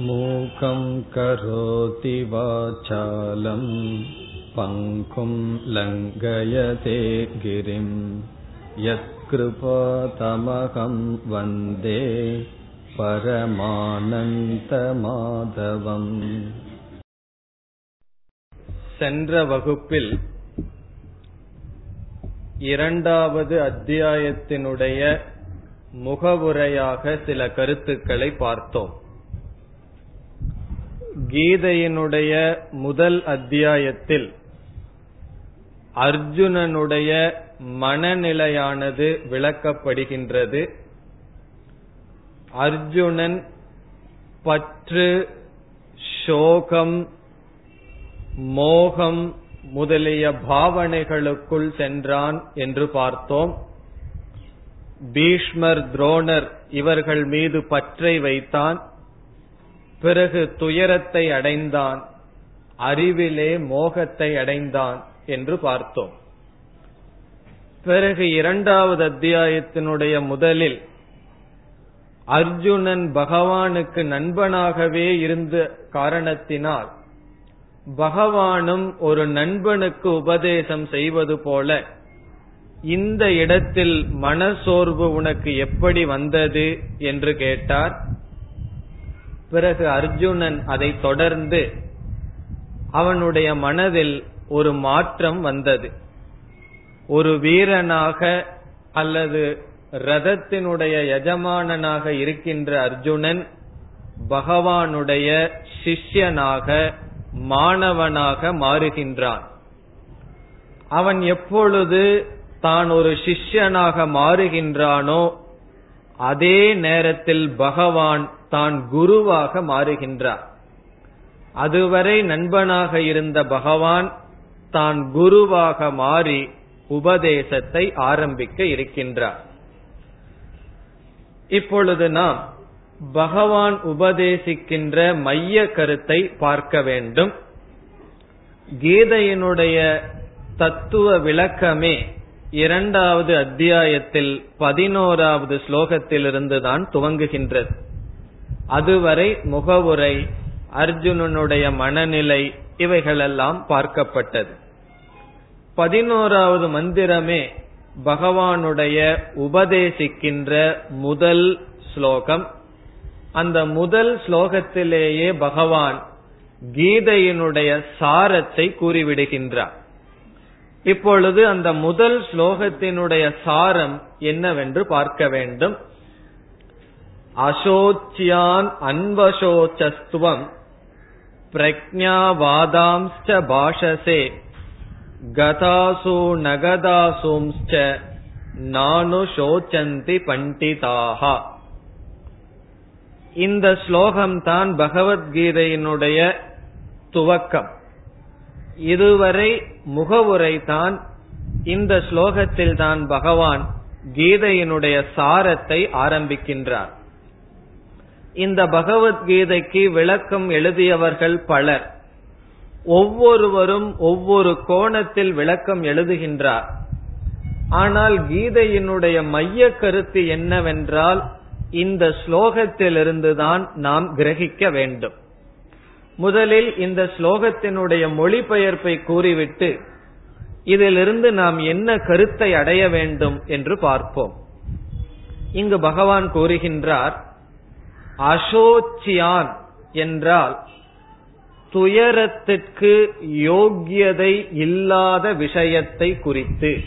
मूकं करोति वाचालं पङ्कुं लङ्घयते गिरिं यत्कृपातमहं वन्दे பரமானந்தமாதவம் சென்ற வகுப்பில் இரண்டாவது அத்தியாயத்தினுடைய முகவுரையாக சில கருத்துக்களை பார்த்தோம் கீதையினுடைய முதல் அத்தியாயத்தில் அர்ஜுனனுடைய மனநிலையானது விளக்கப்படுகின்றது. அர்ஜுனன் பற்று சோகம் மோகம் முதலிய பாவனைகளுக்குள் சென்றான் என்று பார்த்தோம். பீஷ்மர் துரோணர் இவர்கள் மீது பற்றை வைத்தான். பிறகு துயரத்தை அடைந்தான் அறிவிலே மோகத்தை அடைந்தான் என்று பார்த்தோம். பிறகு இரண்டாவது அத்தியாயத்தினுடைய முதலில் அர்ஜுனன் பகவானுக்கு நண்பனாகவே இருந்த காரணத்தினால் பகவானும் ஒரு நண்பனுக்கு உபதேசம் செய்வது போல இந்த இடத்தில் மனசோர்வு உனக்கு எப்படி வந்தது என்று கேட்டார். பிறகு அர்ஜுனன் அதை தொடர்ந்து அவனுடைய மனதில் ஒரு மாற்றம் வந்தது. ஒரு வீரனாக அல்லது ரதத்தினுடைய எஜமானனாக இருக்கின்ற அர்ஜுனன் பகவானுடைய சிஷ்யனாக மாணவனாக மாறுகின்றான். அவன் எப்பொழுது தான் ஒரு சிஷ்யனாக மாறுகின்றானோ அதே நேரத்தில் பகவான் தான் குருவாக மாறுகின்றார். அதுவரை நண்பனாக இருந்த பகவான் தான் குருவாக மாறி உபதேசத்தை ஆரம்பிக்க இருக்கின்றார். இப்பொழுது நாம் பகவான் உபதேசிக்கின்ற மைய கருத்தை பார்க்க வேண்டும். கீதையினுடைய தத்துவ விளக்கமே இரண்டாவது அத்தியாயத்தில் பதினோராவது ஸ்லோகத்திலிருந்து தான் துவங்குகின்றது. அதுவரை முகவுரை அர்ஜுனனுடைய மனநிலை இவைகளெல்லாம் பார்க்கப்பட்டது. பதினோராவது மந்திரமே பகவானுடைய உபதேசிக்கின்ற முதல் ஸ்லோகம். அந்த முதல் ஸ்லோகத்திலேயே பகவான் கீதையினுடைய சாரத்தை கூறிவிடுகின்றார். இப்பொழுது அந்த முதல் ஸ்லோகத்தினுடைய சாரம் என்னவென்று பார்க்க வேண்டும். அசோச்சியான் அன்வசோச்சஸ்துவம் பிரக்ஞாவாதாம்ச்ச பாஷசே கதாசு நகதாசும்ச்ச நானு சோச்சந்தி பண்டிதாகா இந்த ஸ்லோகம்தான் பகவத்கீதையினுடைய துவக்கம். இதுவரை முகவுரை தான் இந்த ஸ்லோகத்தில் தான் பகவான் கீதையினுடைய சாரத்தை ஆரம்பிக்கின்றார். இந்த பகவத்கீதைக்கு விளக்கம் எழுதியவர்கள் பலர். ஒவ்வொருவரும் ஒவ்வொரு கோணத்தில் விளக்கம் எழுதுகின்றார். ஆனால் கீதையினுடைய மைய கருத்து என்னவென்றால் இந்த ஸ்லோகத்திலிருந்துதான் நாம் கிரகிக்க வேண்டும். முதலில் இந்த ஸ்லோகத்தினுடைய மொழிபெயர்ப்பை கூறிவிட்டு இதிலிருந்து நாம் என்ன கருத்தை அடைய வேண்டும் என்று பார்ப்போம். இங்கு பகவான் கூறுகின்றார் அசோச்சியான் என்றால் துயரத்திற்கு யோக்கியதை இல்லாத விஷயத்தை குறித்து.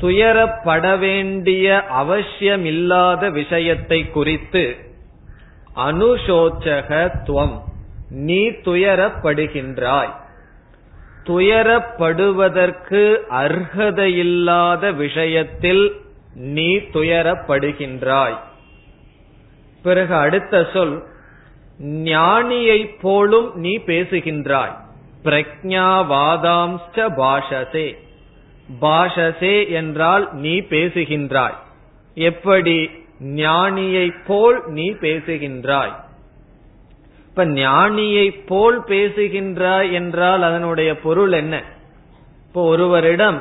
துயரப்பட வேண்டிய அவசியமில்லாத விஷயத்தை குறித்து அனுசோச்சகத்துவம் நீ துயரப்படுகின்றாய். துயரப்படுவதற்கு அர்ஹதையில்லாத விஷயத்தில் நீ துயரப்படுகின்றாய். பிறகு அடுத்த சொல் ஞானியை போலும் நீ பேசுகின்றாய். பிரக்ஞாவாதாம்ச்ச பாஷசே. பாஷசே என்றால் நீ பேசுகின்றாய். எப்படி? ஞானியை போல் நீ பேசுகின்றாய். இப்ப ஞானியை போல் பேசுகின்றாய் என்றால் அதனுடைய பொருள் என்ன? இப்போ ஒருவரிடம்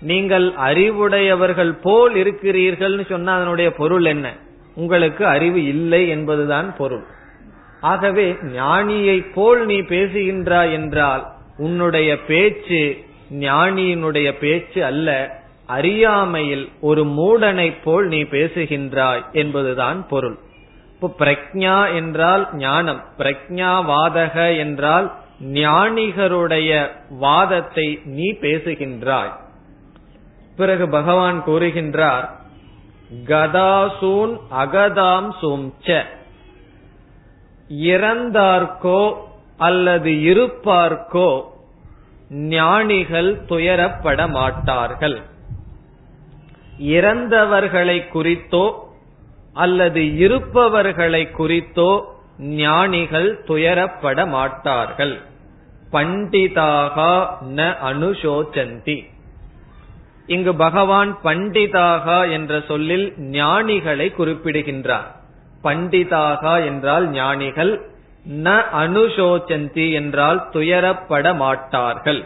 நீங்கள் அறிவுடையவர்கள் போல் இருக்கிறீர்கள்னு சொன்னா அதனுடைய பொருள் என்ன? உங்களுக்கு அறிவு இல்லை என்பதுதான் பொருள். ஆகவே ஞானியை போல் நீ பேசுகின்றாய் என்றால் உன்னுடைய பேச்சு ஞானியினுடைய பேச்சு அல்ல அறியாமையில் ஒரு மூடனை போல் நீ பேசுகின்றாய் என்பதுதான் பொருள். இப்போ பிரக்ஞா என்றால் ஞானம் பிரக்ஞா வாதக என்றால் ஞானிகருடைய வாதத்தை நீ பேசுகின்றாய். பிறகு பகவான் கூறுகின்றார் கதாசூன் அகதாம் சூம்ச. இறந்தார்க்கோ அல்லது இருப்பார்க்கோ ஞானிகள் துயரப்பட மாட்டார்கள். இறந்தவர்களை குறித்தோ அல்லது இருப்பவர்களை குறித்தோ ஞானிகள் துயரப்பட மாட்டார்கள். பண்டிதாக ந அனுசோச்சந்தி இங்கு பகவான் பண்டிதாக என்ற சொல்லில் ஞானிகளை குறிப்பிடுகின்றார். பண்டிதாக என்றால் ஞானிகள் ந அனுசோச்சந்தி என்றால் துயரப்பட மாட்டார்கள்.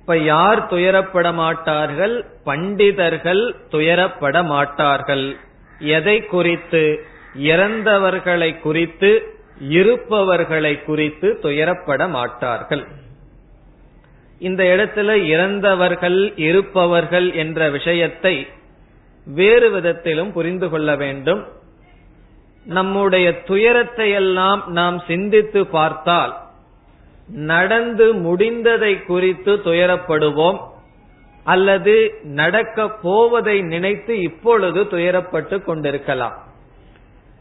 இப்ப யார் துயரப்பட மாட்டார்கள்? பண்டிதர்கள் துயரப்பட மாட்டார்கள். எதை குறித்து? இறந்தவர்களை குறித்து இருப்பவர்களை குறித்து துயரப்பட மாட்டார்கள். இந்த இடத்துல இறந்தவர்கள் இருப்பவர்கள் என்ற விஷயத்தை வேறு விதத்திலும் புரிந்து கொள்ள வேண்டும். நம்முடைய துயரத்தை எல்லாம் நாம் சிந்தித்து பார்த்தால் நடந்து முடிந்ததை குறித்து துயரப்படுவோம் அல்லது நடக்க போவதை நினைத்து இப்பொழுது துயரப்பட்டு கொண்டிருக்கலாம்.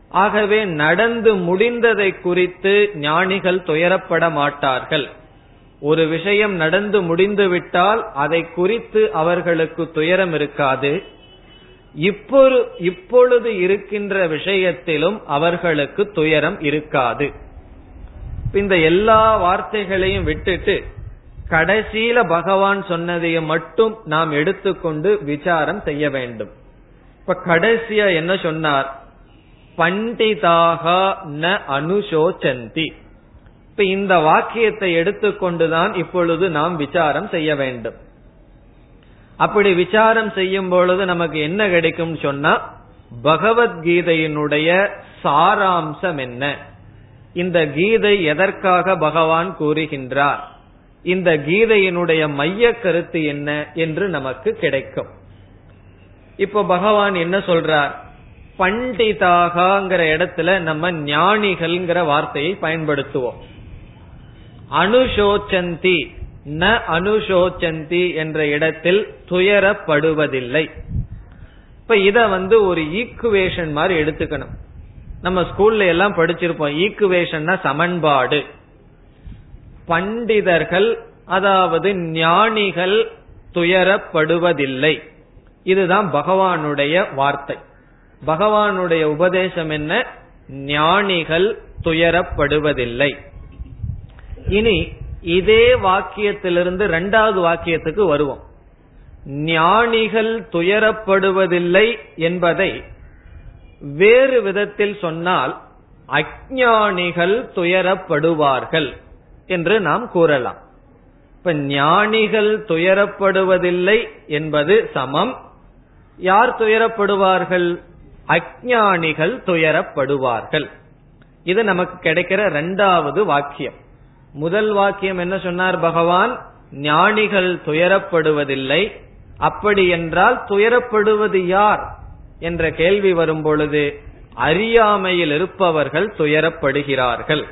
ஆகவே நடந்து முடிந்ததை குறித்து ஞானிகள் துயரப்பட மாட்டார்கள். ஒரு விஷயம் நடந்து முடிந்துவிட்டால் அதை குறித்து அவர்களுக்கு துயரம் இருக்காது. இப்பொரு இப்பொழுது இருக்கின்ற விஷயத்திலும் அவர்களுக்கு துயரம் இருக்காது. இந்த எல்லா வார்த்தைகளையும் விட்டுட்டு கடைசியில பகவான் சொன்னதையும் மட்டும் நாம் எடுத்துக்கொண்டு விசாரம் செய்ய வேண்டும். இப்ப கடைசியா என்ன சொன்னார்? பண்டிதாக ந அனுசோச்சந்தி. இப்ப இந்த வாக்கியத்தை எடுத்துக்கொண்டுதான் இப்பொழுது நாம் விசாரம் செய்ய வேண்டும். அப்படி விசாரம் செய்யும் பொழுது நமக்கு என்ன கிடைக்கும் சொன்னா பகவத்கீதையினுடைய சாராம்சம் என்ன? இந்த கீதை எதற்காக பகவான் கூறுகின்றார்? இந்த கீதையினுடைய மைய கருத்து என்ன என்று நமக்கு கிடைக்கும். இப்போ பகவான் என்ன சொல்றார்? பண்டிதாகங்கிற இடத்துல நம்ம ஞானிகள்ங்கிற வார்த்தையை பயன்படுத்துவோம். அனுஷோச்சந்தி. ந அனுஷோச்சந்தி என்ற இடத்தில் துயரப்படுவதில்லை. இப்ப இத வந்து ஒரு ஈக்குவேஷன் மாதிரி எடுத்துக்கணும். நம்ம ஸ்கூல்ல எல்லாம் படிச்சிருப்போம். ஈக்குவேஷன்னா சமன்பாடு. பண்டிதர்கள் அதாவது ஞானிகள் துயரப்படுவதில்லை. இதுதான் பகவானுடைய வார்த்தை. பகவானுடைய உபதேசம் என்ன? ஞானிகள் துயரப்படுவதில்லை. இனி இதே வாக்கியத்திலிருந்து இரண்டாவது வாக்கியத்துக்கு வருவோம். ஞானிகள் துயரப்படுவதில்லை என்பதை வேறு விதத்தில் சொன்னால் அஜானிகள் துயரப்படுவார்கள் என்று நாம் கூறலாம். இப்ப ஞானிகள் துயரப்படுவதில்லை என்பது சமம். யார் துயரப்படுவார்கள்? அஜானிகள் துயரப்படுவார்கள். இது நமக்கு கிடைக்கிற இரண்டாவது வாக்கியம். முதல் வாக்கியம் என்ன சொன்னார்? பகவான் ஞானிகள் துயரப்படுவதில்லை. அப்படி என்றால் துயரப்படுவது யார்? என்ற கேள்வி வரும் பொழுது அறியாமையில் இருப்பவர்கள் துயரப்படுகிறார்கள்.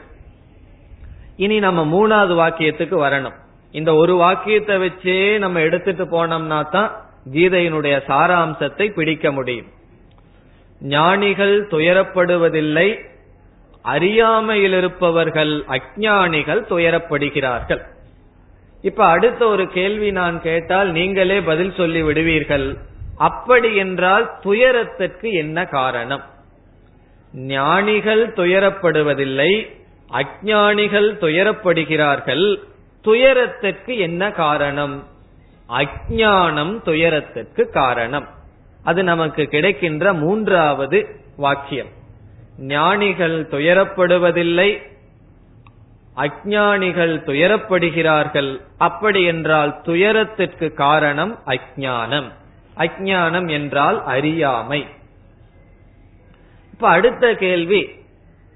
இனி நம்ம மூணாவது வாக்கியத்துக்கு வரணும். இந்த ஒரு வாக்கியத்தை வச்சே நம்ம எடுத்துட்டு போனோம்னா தான் கீதையினுடைய சாராம்சத்தை பிடிக்க முடியும். ஞானிகள் துயரப்படுவதில்லை அறியாமையில் இருப்பவர்கள் அஜானிகள் துயரப்படுகிறார்கள். இப்ப அடுத்த ஒரு கேள்வி நான் கேட்டால் நீங்களே பதில் சொல்லி விடுவீர்கள். அப்படி என்றால் துயரத்திற்கு என்ன காரணம்? ஞானிகள் துயரப்படுவதில்லை அஜானிகள் துயரப்படுகிறார்கள். துயரத்திற்கு என்ன காரணம்? அஜானம் துயரத்திற்கு காரணம். அது நமக்கு கிடைக்கின்ற மூன்றாவது வாக்கியம். ஞானிகள் துயரப்படுவதில்லை அஜானிகள் துயரப்படுகிறார்கள். அப்படி என்றால் துயரத்திற்கு காரணம் அஜானம் அஜானம் என்றால் அறியாமை. இப்ப அடுத்த கேள்வி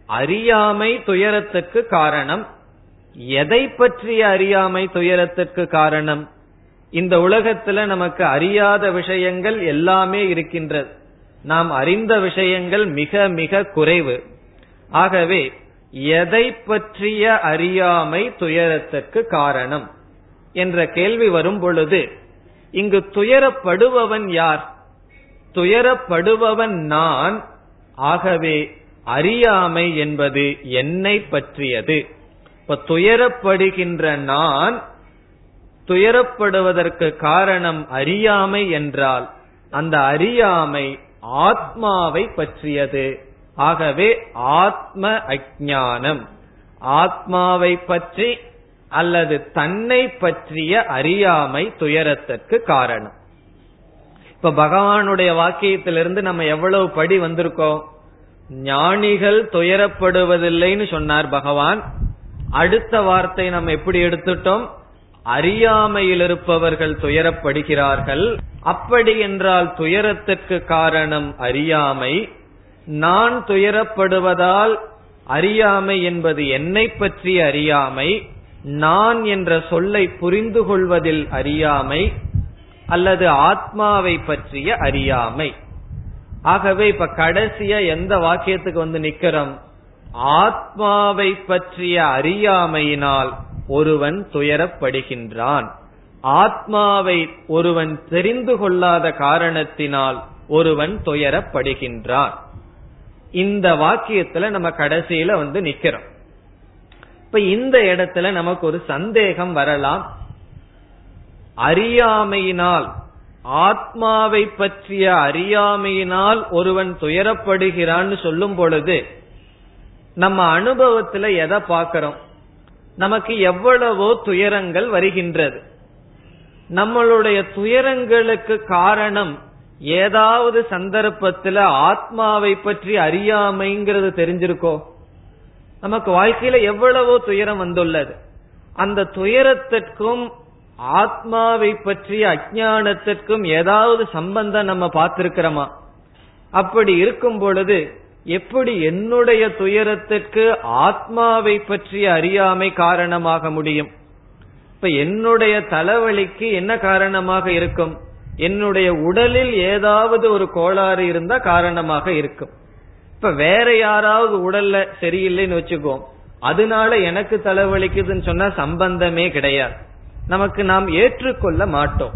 அறியாமை துயரத்துக்கு காரணம்? எதை பற்றிய அறியாமை துயரத்துக்கு காரணம்? இந்த உலகத்துல நமக்கு அறியாத விஷயங்கள் எல்லாமே இருக்கின்றது. நாம் அறிந்த விஷயங்கள் மிக மிக குறைவு. ஆகவே எதை பற்றிய அறியாமை துயரத்துக்கு காரணம்? என்ற கேள்வி வரும் பொழுது இங்கு துயரப்படுபவன் யார்? துயரப்படுபவன் நான். ஆகவே அறியாமை என்பது என்னை பற்றியது. இப்ப துயரப்படுகின்ற நான் துயரப்படுவதற்கு காரணம் அறியாமை என்றால் அந்த அறியாமை ஆத்மாவை பற்றியது. ஆகவே ஆத்ம அஜானம் ஆத்மாவை பற்றி அல்லது தன்னை பற்றிய அறியாமை துயரத்திற்கு காரணம். இப்ப பகவானுடைய வாக்கியத்திலிருந்து நம்ம எவ்வளவு படி வந்திருக்கோம்? ஞானிகள் துயரப்படுவதில்லைன்னு சொன்னார் பகவான். அடுத்த வார்த்தை நம்ம எப்படி எடுத்துட்டோம்? அறியாமையில் இருப்பவர்கள் துயரப்படுகிறார்கள். அப்படி என்றால் துயரத்திற்கு காரணம் அறியாமை. நான் துயரப்படுவதால் அறியாமை என்பது என்னை பற்றி அறியாமை. நான் என்ற சொல்லை புரிந்து கொள்வதில் அறியாமை அல்லது ஆத்மாவை பற்றிய அறியாமை. ஆகவே இப்ப கடைசியா எந்த வாக்கியத்துக்கு வந்து நிக்கிறோம்? ஆத்மாவை பற்றிய அறியாமையினால். ஒருவன் துயரப்படுகின்றான். ஆத்மாவை ஒருவன் தெரிந்து கொள்ளாத காரணத்தினால் ஒருவன் துயரப்படுகின்றான். இந்த வாக்கியத்துல நம்ம கடைசியில வந்து நிக்கிறோம். இப்ப இந்த இடத்துல நமக்கு ஒரு சந்தேகம் வரலாம். அறியாமையினால் ஆத்மாவை பற்றிய அறியாமையினால் ஒருவன் துயரப்படுகிறான்னு சொல்லும் பொழுது நம்ம அனுபவத்துல எதை பார்க்கிறோம்? நமக்கு எவ்வளவோ துயரங்கள் வருகின்றது. நம்மளுடைய துயரங்களுக்கு காரணம் ஏதாவது சந்தர்ப்பத்துல ஆத்மாவை பற்றி அறியாமைங்கிறது தெரிஞ்சிருக்கோ? நமக்கு வாழ்க்கையில எவ்வளவோ துயரம் வந்துள்ளது. அந்த துயரத்திற்கும் ஆத்மாவை பற்றிய அஜானத்திற்கும் ஏதாவது சம்பந்தம் நம்ம பார்த்திருக்கிறோமா? அப்படி இருக்கும் பொழுது எப்படி என்னுடைய துயரத்திற்கு ஆத்மாவை பற்றிய அறியாமை காரணமாக முடியும்? இப்ப என்னுடைய தலைவலிக்கு என்ன காரணமாக இருக்கும்? என்னுடைய உடலில் ஏதாவது ஒரு கோளாறு இருந்தா காரணமாக இருக்கும். இப்ப வேற யாராவது உடல்ல சரியில்லைன்னு வச்சுக்கோம். அதனால எனக்கு தலைவலிக்குதுன்னு சொன்னா சம்பந்தமே கிடையாது. நமக்கு நாம் ஏற்றுக்கொள்ள மாட்டோம்.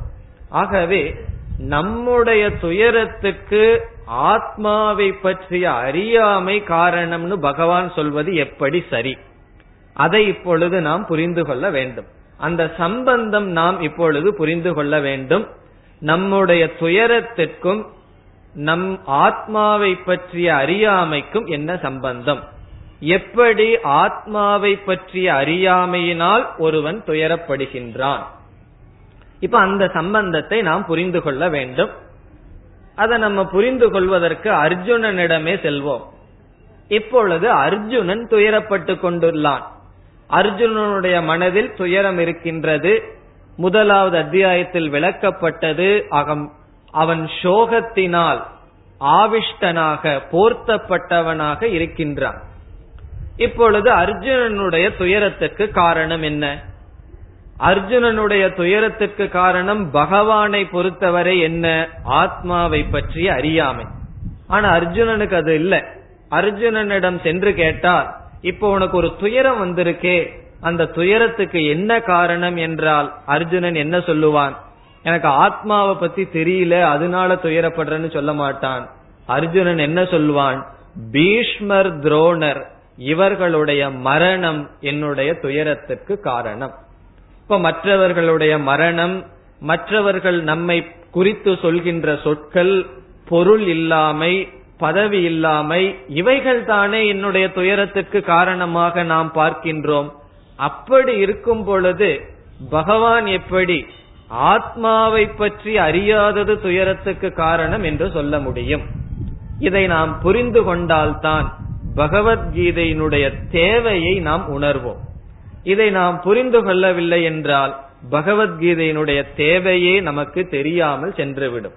ஆகவே நம்முடைய துயரத்துக்கு ஆத்மாவை பற்றிய அறியாமை காரணம்னு பகவான் சொல்வது எப்படி சரி? அதை இப்பொழுது நாம் புரிந்து கொள்ள வேண்டும். அந்த சம்பந்தம் நாம் இப்பொழுது புரிந்து கொள்ள வேண்டும். நம்முடைய துயரத்திற்கும் நம் ஆத்மாவை பற்றிய அறியாமைக்கும் என்ன சம்பந்தம்? எப்படி ஆத்மாவை பற்றிய அறியாமையினால் ஒருவன் துயரப்படுகின்றான்? இப்ப அந்த சம்பந்தத்தை நாம் புரிந்து கொள்ள வேண்டும். அதை நம்ம புரிந்து கொள்வதற்கு அர்ஜுனனிடமே செல்வோம். இப்பொழுது அர்ஜுனன் துயரப்பட்டு கொண்டுள்ளான். அர்ஜுனனுடைய மனதில் துயரம் இருக்கின்றது. முதலாவது அத்தியாயத்தில் விளக்கப்பட்டது அகம். அவன் சோகத்தினால் ஆவிஷ்டனாக போர்த்தப்பட்டவனாக இருக்கின்றான். இப்பொழுது அர்ஜுனனுடைய துயரத்துக்கு காரணம் என்ன? அர்ஜுனனுடைய துயரத்துக்கு காரணம் பகவானை பொறுத்தவரை என்ன? ஆத்மாவை பற்றி அறியாமை. ஆனா அர்ஜுனனுக்கு அது இல்லை. அர்ஜுனனிடம் சென்று கேட்டால் இப்போ உனக்கு ஒரு துயரம் வந்திருக்கே அந்த துயரத்துக்கு என்ன காரணம்? என்றால் அர்ஜுனன் என்ன சொல்லுவான்? எனக்கு ஆத்மாவை பத்தி தெரியல அதனால துயரப்படுறேன்னு சொல்ல மாட்டான். அர்ஜுனன் என்ன சொல்லுவான்? பீஷ்மர் துரோணர் இவர்களுடைய மரணம் என்னுடைய துயரத்துக்கு காரணம். இப்ப மற்றவர்களுடைய மரணம் மற்றவர்கள் நம்மை குறித்து சொல்கின்ற சொற்கள் பொருள் இல்லாமை பதவி இல்லாமை இவைகள் தானே என்னுடைய துயரத்துக்கு காரணமாக நாம் பார்க்கின்றோம். அப்படி இருக்கும் பொழுது பகவான் எப்படி ஆத்மாவை பற்றி அறியாதது துயரத்துக்கு காரணம் என்று சொல்ல முடியும். இதை நாம் புரிந்து கொண்டால்தான் பகவத்கீதையினுடைய தேவையை நாம் உணர்வோம். இதை நாம் புரிந்து கொள்ளவில்லை என்றால் பகவத்கீதையினுடைய தேவையே நமக்கு தெரியாமல் சென்றுவிடும்.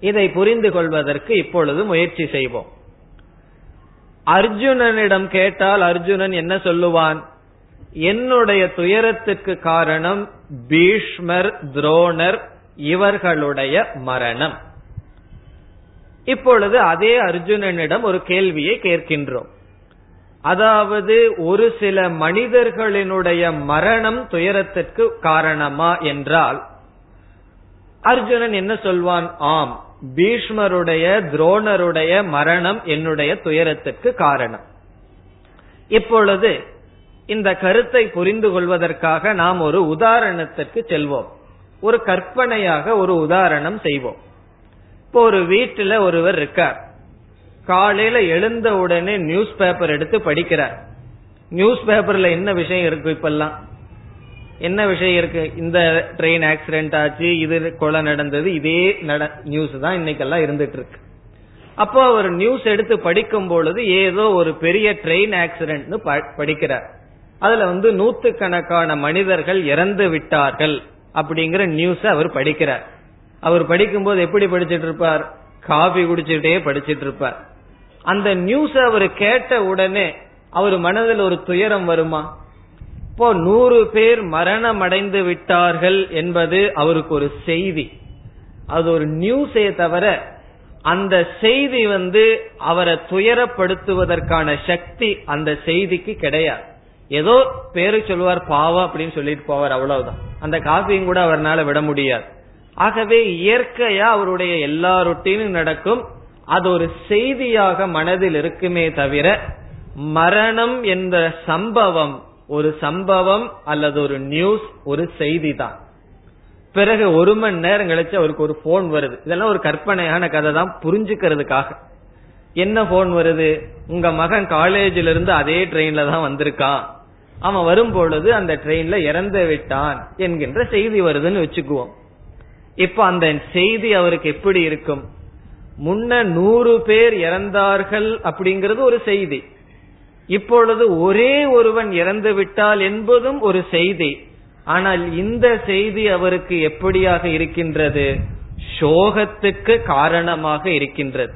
இதை புரிந்து கொள்வதற்கு இப்பொழுது முயற்சி செய்வோம். அர்ஜுனனிடம் கேட்டால் அர்ஜுனன் என்ன சொல்லுவான்? என்னுடைய துயரத்துக்கு காரணம் பீஷ்மர் துரோணர் இவர்களுடைய மரணம். இப்பொழுது அதே அர்ஜுனனிடம் ஒரு கேள்வியை கேட்கின்றோம். அதாவது ஒரு சில மனிதர்களினுடைய மரணம் துயரத்திற்கு காரணமா என்றால் அர்ஜுனன் என்ன சொல்வான்? ஆம் பீஷ்மருடைய துரோணருடைய மரணம் என்னுடைய துயரத்திற்கு காரணம். இப்பொழுது இந்த கருத்தை புரிந்து கொள்வதற்காக நாம் ஒரு உதாரணத்திற்கு செல்வோம். ஒரு கற்பனையாக ஒரு உதாரணம் செய்வோம். இப்போ ஒரு வீட்டில் ஒருவர் இருக்கார். காலையில எழுந்த உடனே நியூஸ் பேப்பர் எடுத்து படிக்கிறார். நியூஸ் பேப்பர்ல என்ன விஷயம் இருக்கு இப்பெல்லாம்? என்ன விஷயம் இருக்கு? இந்த ட்ரெயின் ஆக்சிடென்ட் ஆச்சு இது கொலை நடந்தது இதே நியூஸ் தான் இன்னைக்கெல்லாம் இருந்துட்டு இருக்கு அப்போ அவர் நியூஸ் எடுத்து படிக்கும் பொழுது ஏதோ ஒரு பெரிய ட்ரெயின் ஆக்சிடென்ட்னு படிக்கிறார். அதுல வந்து நூத்துக்கணக்கான மனிதர்கள் இறந்து விட்டார்கள் அப்படிங்கிற நியூஸ் அவர் படிக்கிறார். அவர் படிக்கும்போது எப்படி படிச்சிட்டு இருப்பார்? காபி குடிச்சுட்டே படிச்சிட்டு இருப்பார். அந்த நியூஸ் அவர் கேட்ட உடனே அவர் மனதில் ஒரு துயரம் வருமா? இப்போ நூறு பேர் மரணம் அடைந்து விட்டார்கள் என்பது அவருக்கு ஒரு செய்தி. அது ஒரு நியூஸே தவிர அந்த செய்தி வந்து அவரை துயரப்படுத்துவதற்கான சக்தி அந்த செய்திக்கு கிடையாது. ஏதோ பேரு சொல்லுவார் பாவம் அப்படின்னு சொல்லிட்டு போவார் அவ்வளவுதான். அந்த காஃபியும் கூட அவரால் விட முடியாது. ஆகவே இயற்கையா அவருடைய எல்லா ரொட்டீனும் நடக்கும். அது ஒரு செய்தியாக மனதில் இருக்குமே தவிர மரணம் என்ற சம்பவம் ஒரு சம்பவம் அல்லது ஒரு நியூஸ் ஒரு செய்தி தான் பிறகு ஒரு மணி நேரம் கழிச்சு அவருக்கு ஒரு போன் வருது. இதெல்லாம் ஒரு கற்பனையான கதை தான் புரிஞ்சுக்கிறதுக்காக. என்ன போன் வருது? உங்க மகன் காலேஜில இருந்து அதே ட்ரெயின்ல தான் வந்திருக்கான். அவன் வரும் பொழுது அந்த ட்ரெயின்ல இறந்து விட்டான் என்கின்ற செய்தி வருதுன்னு வச்சுக்குவோம். இப்ப அந்த செய்தி அவருக்கு எப்படி இருக்கும்? முன்ன நூறு பேர் இறந்தார்கள் அப்படிங்கிறது ஒரு செய்தி. இப்பொழுது ஒரே ஒருவன் இறந்து விட்டால் என்பதும் ஒரு செய்தி. ஆனால் இந்த செய்தி அவருக்கு எப்படியாக இருக்கின்றது? சோகத்துக்கு காரணமாக இருக்கின்றது.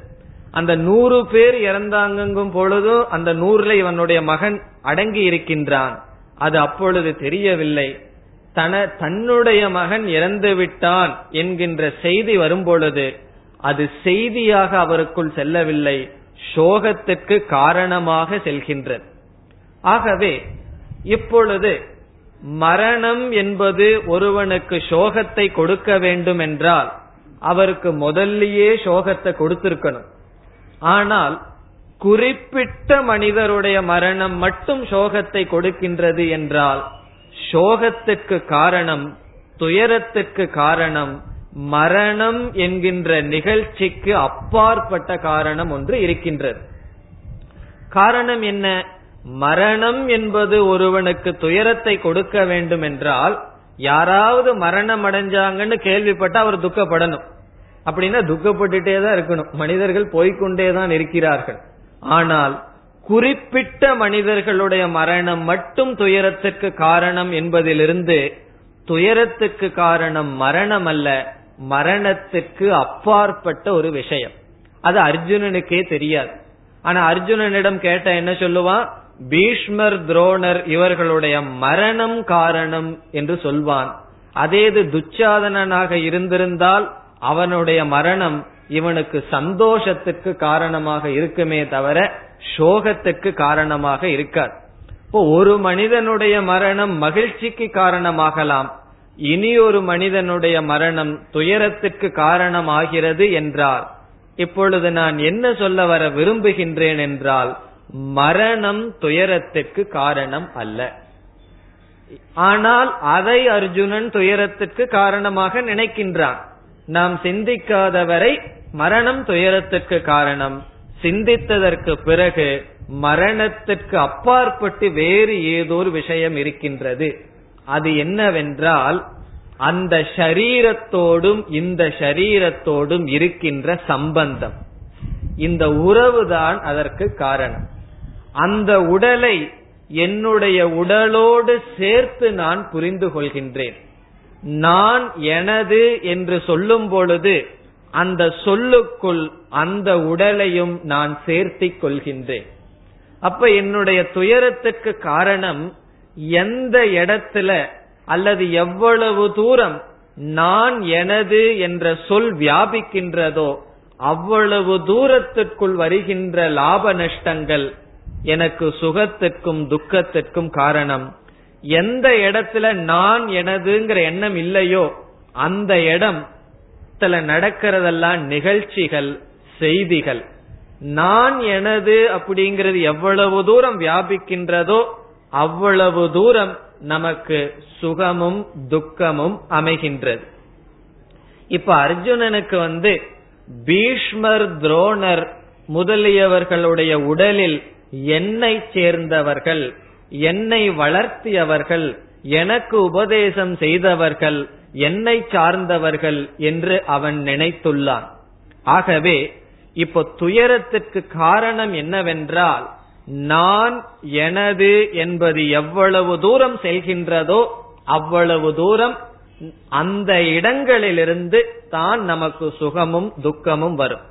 அந்த நூறு பேர் இறந்தாங்கும் பொழுதும் அந்த நூறுல இவனுடைய மகன் அடங்கி இருக்கின்றான். அது அப்பொழுது தெரியவில்லை. தன தன்னுடைய மகன் இறந்து விட்டான் என்கின்ற செய்தி வரும்பொழுது அது செய்தியாக அவருக்குள் செல்லவில்லை சோகத்திற்கு காரணமாக செல்கின்றது. ஆகவே இப்பொழுது மரணம் என்பது ஒருவனுக்கு சோகத்தை கொடுக்க வேண்டும் என்றால் அவருக்கு முதல்லயே சோகத்தை கொடுத்திருக்கணும். ஆனால் குறிப்பிட்ட மனிதருடைய மரணம் மட்டும் சோகத்தை கொடுக்கின்றது என்றால் சோகத்துக்கு காரணம் துயரத்துக்கு காரணம் மரணம் என்கின்ற நிகழ்ச்சிக்கு அப்பாற்பட்ட காரணம் ஒன்று இருக்கின்றது. காரணம் என்ன? மரணம் என்பது ஒருவனுக்கு துயரத்தை கொடுக்க வேண்டும் என்றால் யாராவது மரணம் அடைஞ்சாங்கன்னு கேள்விப்பட்டா அவர் துக்கப்படணும். அப்படின்னா துக்கப்பட்டுட்டே தான் இருக்கணும். மனிதர்கள் போய்கொண்டே தான் இருக்கிறார்கள். ஆனால் குறிப்பிட்ட மனிதர்களுடைய மரணம் மட்டும் துயரத்திற்கு காரணம் என்பதிலிருந்து துயரத்துக்கு காரணம் மரணம் அல்ல. மரணத்துக்கு அப்பாற்பட்ட ஒரு விஷயம். அது அர்ஜுனனுக்கே தெரியாது. ஆனா அர்ஜுனனிடம் கேட்ட என்ன சொல்லுவான்? பீஷ்மர் துரோணர் இவர்களுடைய மரணம் காரணம் என்று சொல்வான். அதே இது துச்சாதனனாக இருந்திருந்தால் அவனுடைய மரணம் இவனுக்கு சந்தோஷத்துக்கு காரணமாக இருக்குமே தவிர சோகத்துக்கு காரணமாக இருக்காது. இப்போ ஒரு மனிதனுடைய மரணம் மகிழ்ச்சிக்கு காரணமாகலாம். இனி ஒரு மனிதனுடைய மரணம் துயரத்திற்கு காரணமாகிறது என்றால் இப்பொழுது நான் என்ன சொல்ல வர விரும்புகின்றேன் என்றால் மரணம் துயரத்திற்கு காரணம் அல்ல. ஆனால் அதை அர்ஜுனன் துயரத்திற்கு காரணமாக நினைக்கின்றான். நாம் சிந்திக்காதவரை மரணம் துயரத்திற்கு காரணம். சிந்தித்ததற்கு பிறகு மரணத்திற்கு அப்பாற்பட்டு வேறு ஏதோ ஒரு விஷயம் இருக்கின்றது. அது என்னவென்றால் அந்த ஷரீரத்தோடும் இந்த ஷரீரத்தோடும் இருக்கின்ற சம்பந்தம். இந்த உறவுதான் அதற்கு காரணம். அந்த உடலை என்னுடைய உடலோடு சேர்த்து நான் புரிந்து கொள்கின்றேன். நான் எனது என்று சொல்லும் பொழுது அந்த சொல்லுக்குள் அந்த உடலையும் நான் சேர்த்திக் கொள்கின்றேன். அப்ப என்னுடைய துயரத்துக்கு காரணம் எந்த இடத்துல அல்லது எவ்வளவு தூரம் நான் எனது என்ற சொல் வியாபிக்கின்றதோ அவ்வளவு தூரத்திற்குள் வருகின்ற லாப நஷ்டங்கள் எனக்கு சுகத்திற்கும் துக்கத்திற்கும் காரணம். எந்த இடத்துல நான் எனதுங்கிற எண்ணம் இல்லையோ அந்த இடம் நடக்கிறதெல்லாம் நிகழ்ச்சிகள் செய்திகள். நான் எனது அப்படிங்கிறது எவ்வளவு தூரம் வியாபிக்கின்றதோ அவ்வளவு தூரம் நமக்கு சுகமும் துக்கமும் அமைகின்றது. இப்ப அர்ஜுனனுக்கு வந்து பீஷ்மர் துரோணர் முதலியவர்களுடைய உடலில் என்னை சேர்ந்தவர்கள் என்னை வளர்த்தியவர்கள் எனக்கு உபதேசம் செய்தவர்கள் என்னை சார்ந்தவர்கள் என்று அவன் நினைத்துள்ளான். ஆகவே இப்போ துயரத்துக்கு காரணம் என்னவென்றால் நான் எனது என்பது எவ்வளவு தூரம் செல்கின்றதோ அவ்வளவு தூரம் அந்த இடங்களிலிருந்து தான் நமக்கு சுகமும் துக்கமும் வரும்.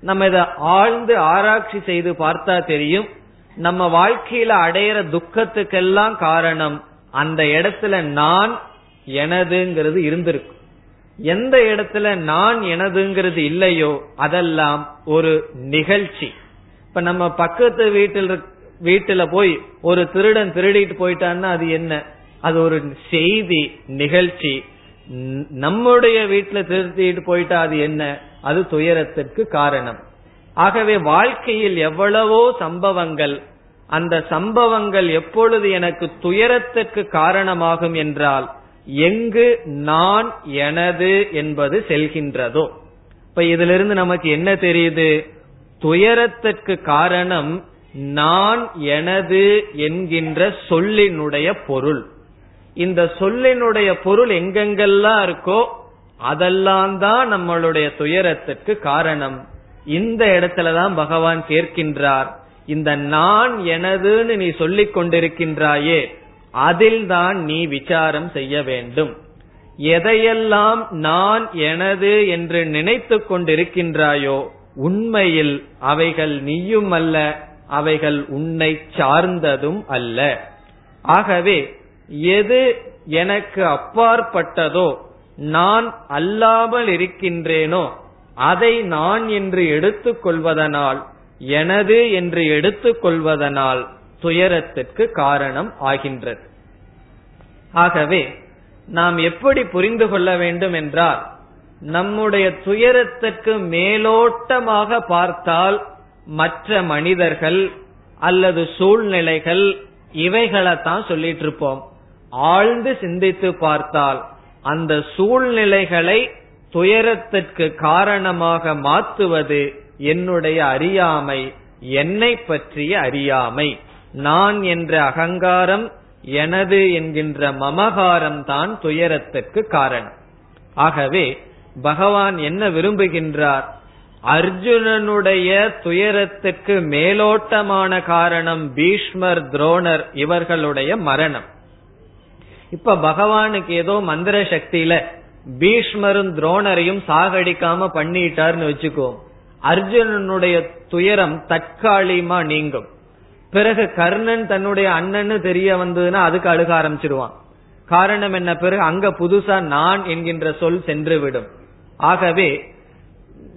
நம்ம இதை ஆழ்ந்து ஆராய்ச்சி செய்து பார்த்தா தெரியும். நம்ம வாழ்க்கையில அடையிற துக்கத்துக்கெல்லாம் காரணம் அந்த இடத்துல நான் எனதுங்கிறது இருந்திருக்கும் எந்த இடத்துல நான் எனதுங்கிறது இல்லையோ அதெல்லாம் ஒரு நிகழ்ச்சி. இப்ப நம்ம பக்கத்து வீட்டில் வீட்டுல போய் ஒரு திருடன் திருடிட்டு போயிட்டான்னா அது என்ன? அது ஒரு செய்தி நிகழ்ச்சி. நம்முடைய வீட்டுல திருத்திட்டு போயிட்டா அது என்ன? அது துயரத்திற்கு காரணம். ஆகவே வாழ்க்கையில் எவ்வளவோ சம்பவங்கள் அந்த சம்பவங்கள் எப்பொழுது எனக்கு துயரத்திற்கு காரணமாகும் என்றால் எங்கு நான் எனது என்பது செல்கின்றதோ. இப்ப இதிலிருந்து நமக்கு என்ன தெரியுது? துயரத்திற்கு காரணம் நான் எனது என்கின்ற சொல்லினுடைய பொருள். இந்த சொல்லினுடைய பொருள் எங்கெங்கெல்லாம் இருக்கோ அதெல்லாம் தான் நம்மளுடைய துயரத்திற்கு காரணம். இந்த இடத்துலதான் பகவான் கேட்கின்றார் இந்த நான் எனதுன்னு நீ சொல்லிக் கொண்டிருக்கின்றாயே அதில் தான் நீ விசாரம் செய்ய வேண்டும். எதையெல்லாம் நான் எனது என்று நினைத்து கொண்டிருக்கின்றாயோ உண்மையில் அவைகள் நீயும் அல்ல அவைகள் உன்னை சார்ந்ததும் அல்ல. ஆகவே எது எனக்கு அப்பாற்பட்டதோ நான் அல்லாமல் இருக்கின்றேனோ அதை நான் என்று எடுத்துக்கொள்வதனால் எனது என்று எடுத்துக்கொள்வதனால் துயரத்திற்கு காரணம் ஆகின்றது. ஆகவே நாம் எப்படி புரிந்து கொள்ள வேண்டும் என்றால் நம்முடைய துயரத்திற்கு மேலோட்டமாக பார்த்தால் மற்ற மனிதர்கள் அல்லது சூழ்நிலைகள் இவைகளைத்தான் சொல்லிட்டு இருப்போம் ஆழ்ந்து சிந்தித்து பார்த்தால் அந்த சூழ்நிலைகளை துயரத்திற்கு காரணமாக மாற்றுவது என்னுடைய அறியாமை என்னை பற்றிய அறியாமை. நான் என்ற அகங்காரம் எனது என்கின்ற மமகாரம் தான் துயரத்திற்கு காரணம். ஆகவே பகவான் என்ன விரும்புகின்றார்? அர்ஜுனனுடைய துயரத்துக்கு மேலோட்டமான காரணம் பீஷ்மர் துரோணர் இவர்களுடைய மரணம். இப்ப பகவானுக்கு ஏதோ மந்திர சக்தியில பீஷ்மரும் துரோணரையும் சாகடிக்காம பண்ணிட்டார்னு வச்சுக்கோ அர்ஜுனனுடைய துயரம் தற்காலிகமா நீங்கும். பிறகு கர்ணன் தன்னுடைய அண்ணன்னு தெரிய வந்ததுன்னா அதுக்கு அழுக ஆரம்பிச்சிருவான். காரணம் என்ன? பிறகு அங்க புதுசா நான் என்கின்ற சொல் சென்று விடும். ஆகவே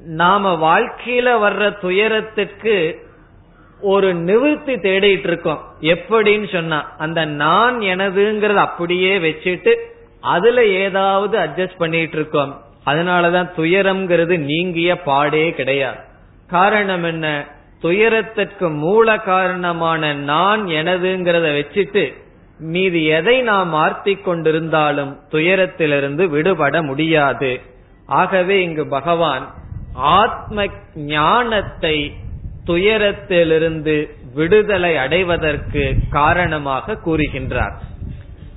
நாம வாழ்க்கையில வர்ற துயரத்துக்கு ஒரு நிவர்த்தி தேடிட்டு இருக்கோம் எப்படின்னு சொன்னா அந்த நான் எனதுங்கிறத அப்படியே வச்சுட்டு அதுல ஏதாவது அட்ஜஸ்ட் பண்ணிட்டு இருக்கோம் அதனாலதான் துயரம்ங்கிறது நீங்கிய பாடே கிடையாது. காரணம் என்ன? துயரத்திற்கு மூல காரணமான நான் எனதுங்கிறத வச்சுட்டு மீது எதை நாம் ஆர்த்தி கொண்டிருந்தாலும் துயரத்திலிருந்து விடுபட முடியாது. ஆகவே இங்கு பகவான் ஆத்ம ஞானத்தை துயரத்திலிருந்து விடுதலை அடைவதற்கு காரணமாக கூறுகின்றார்.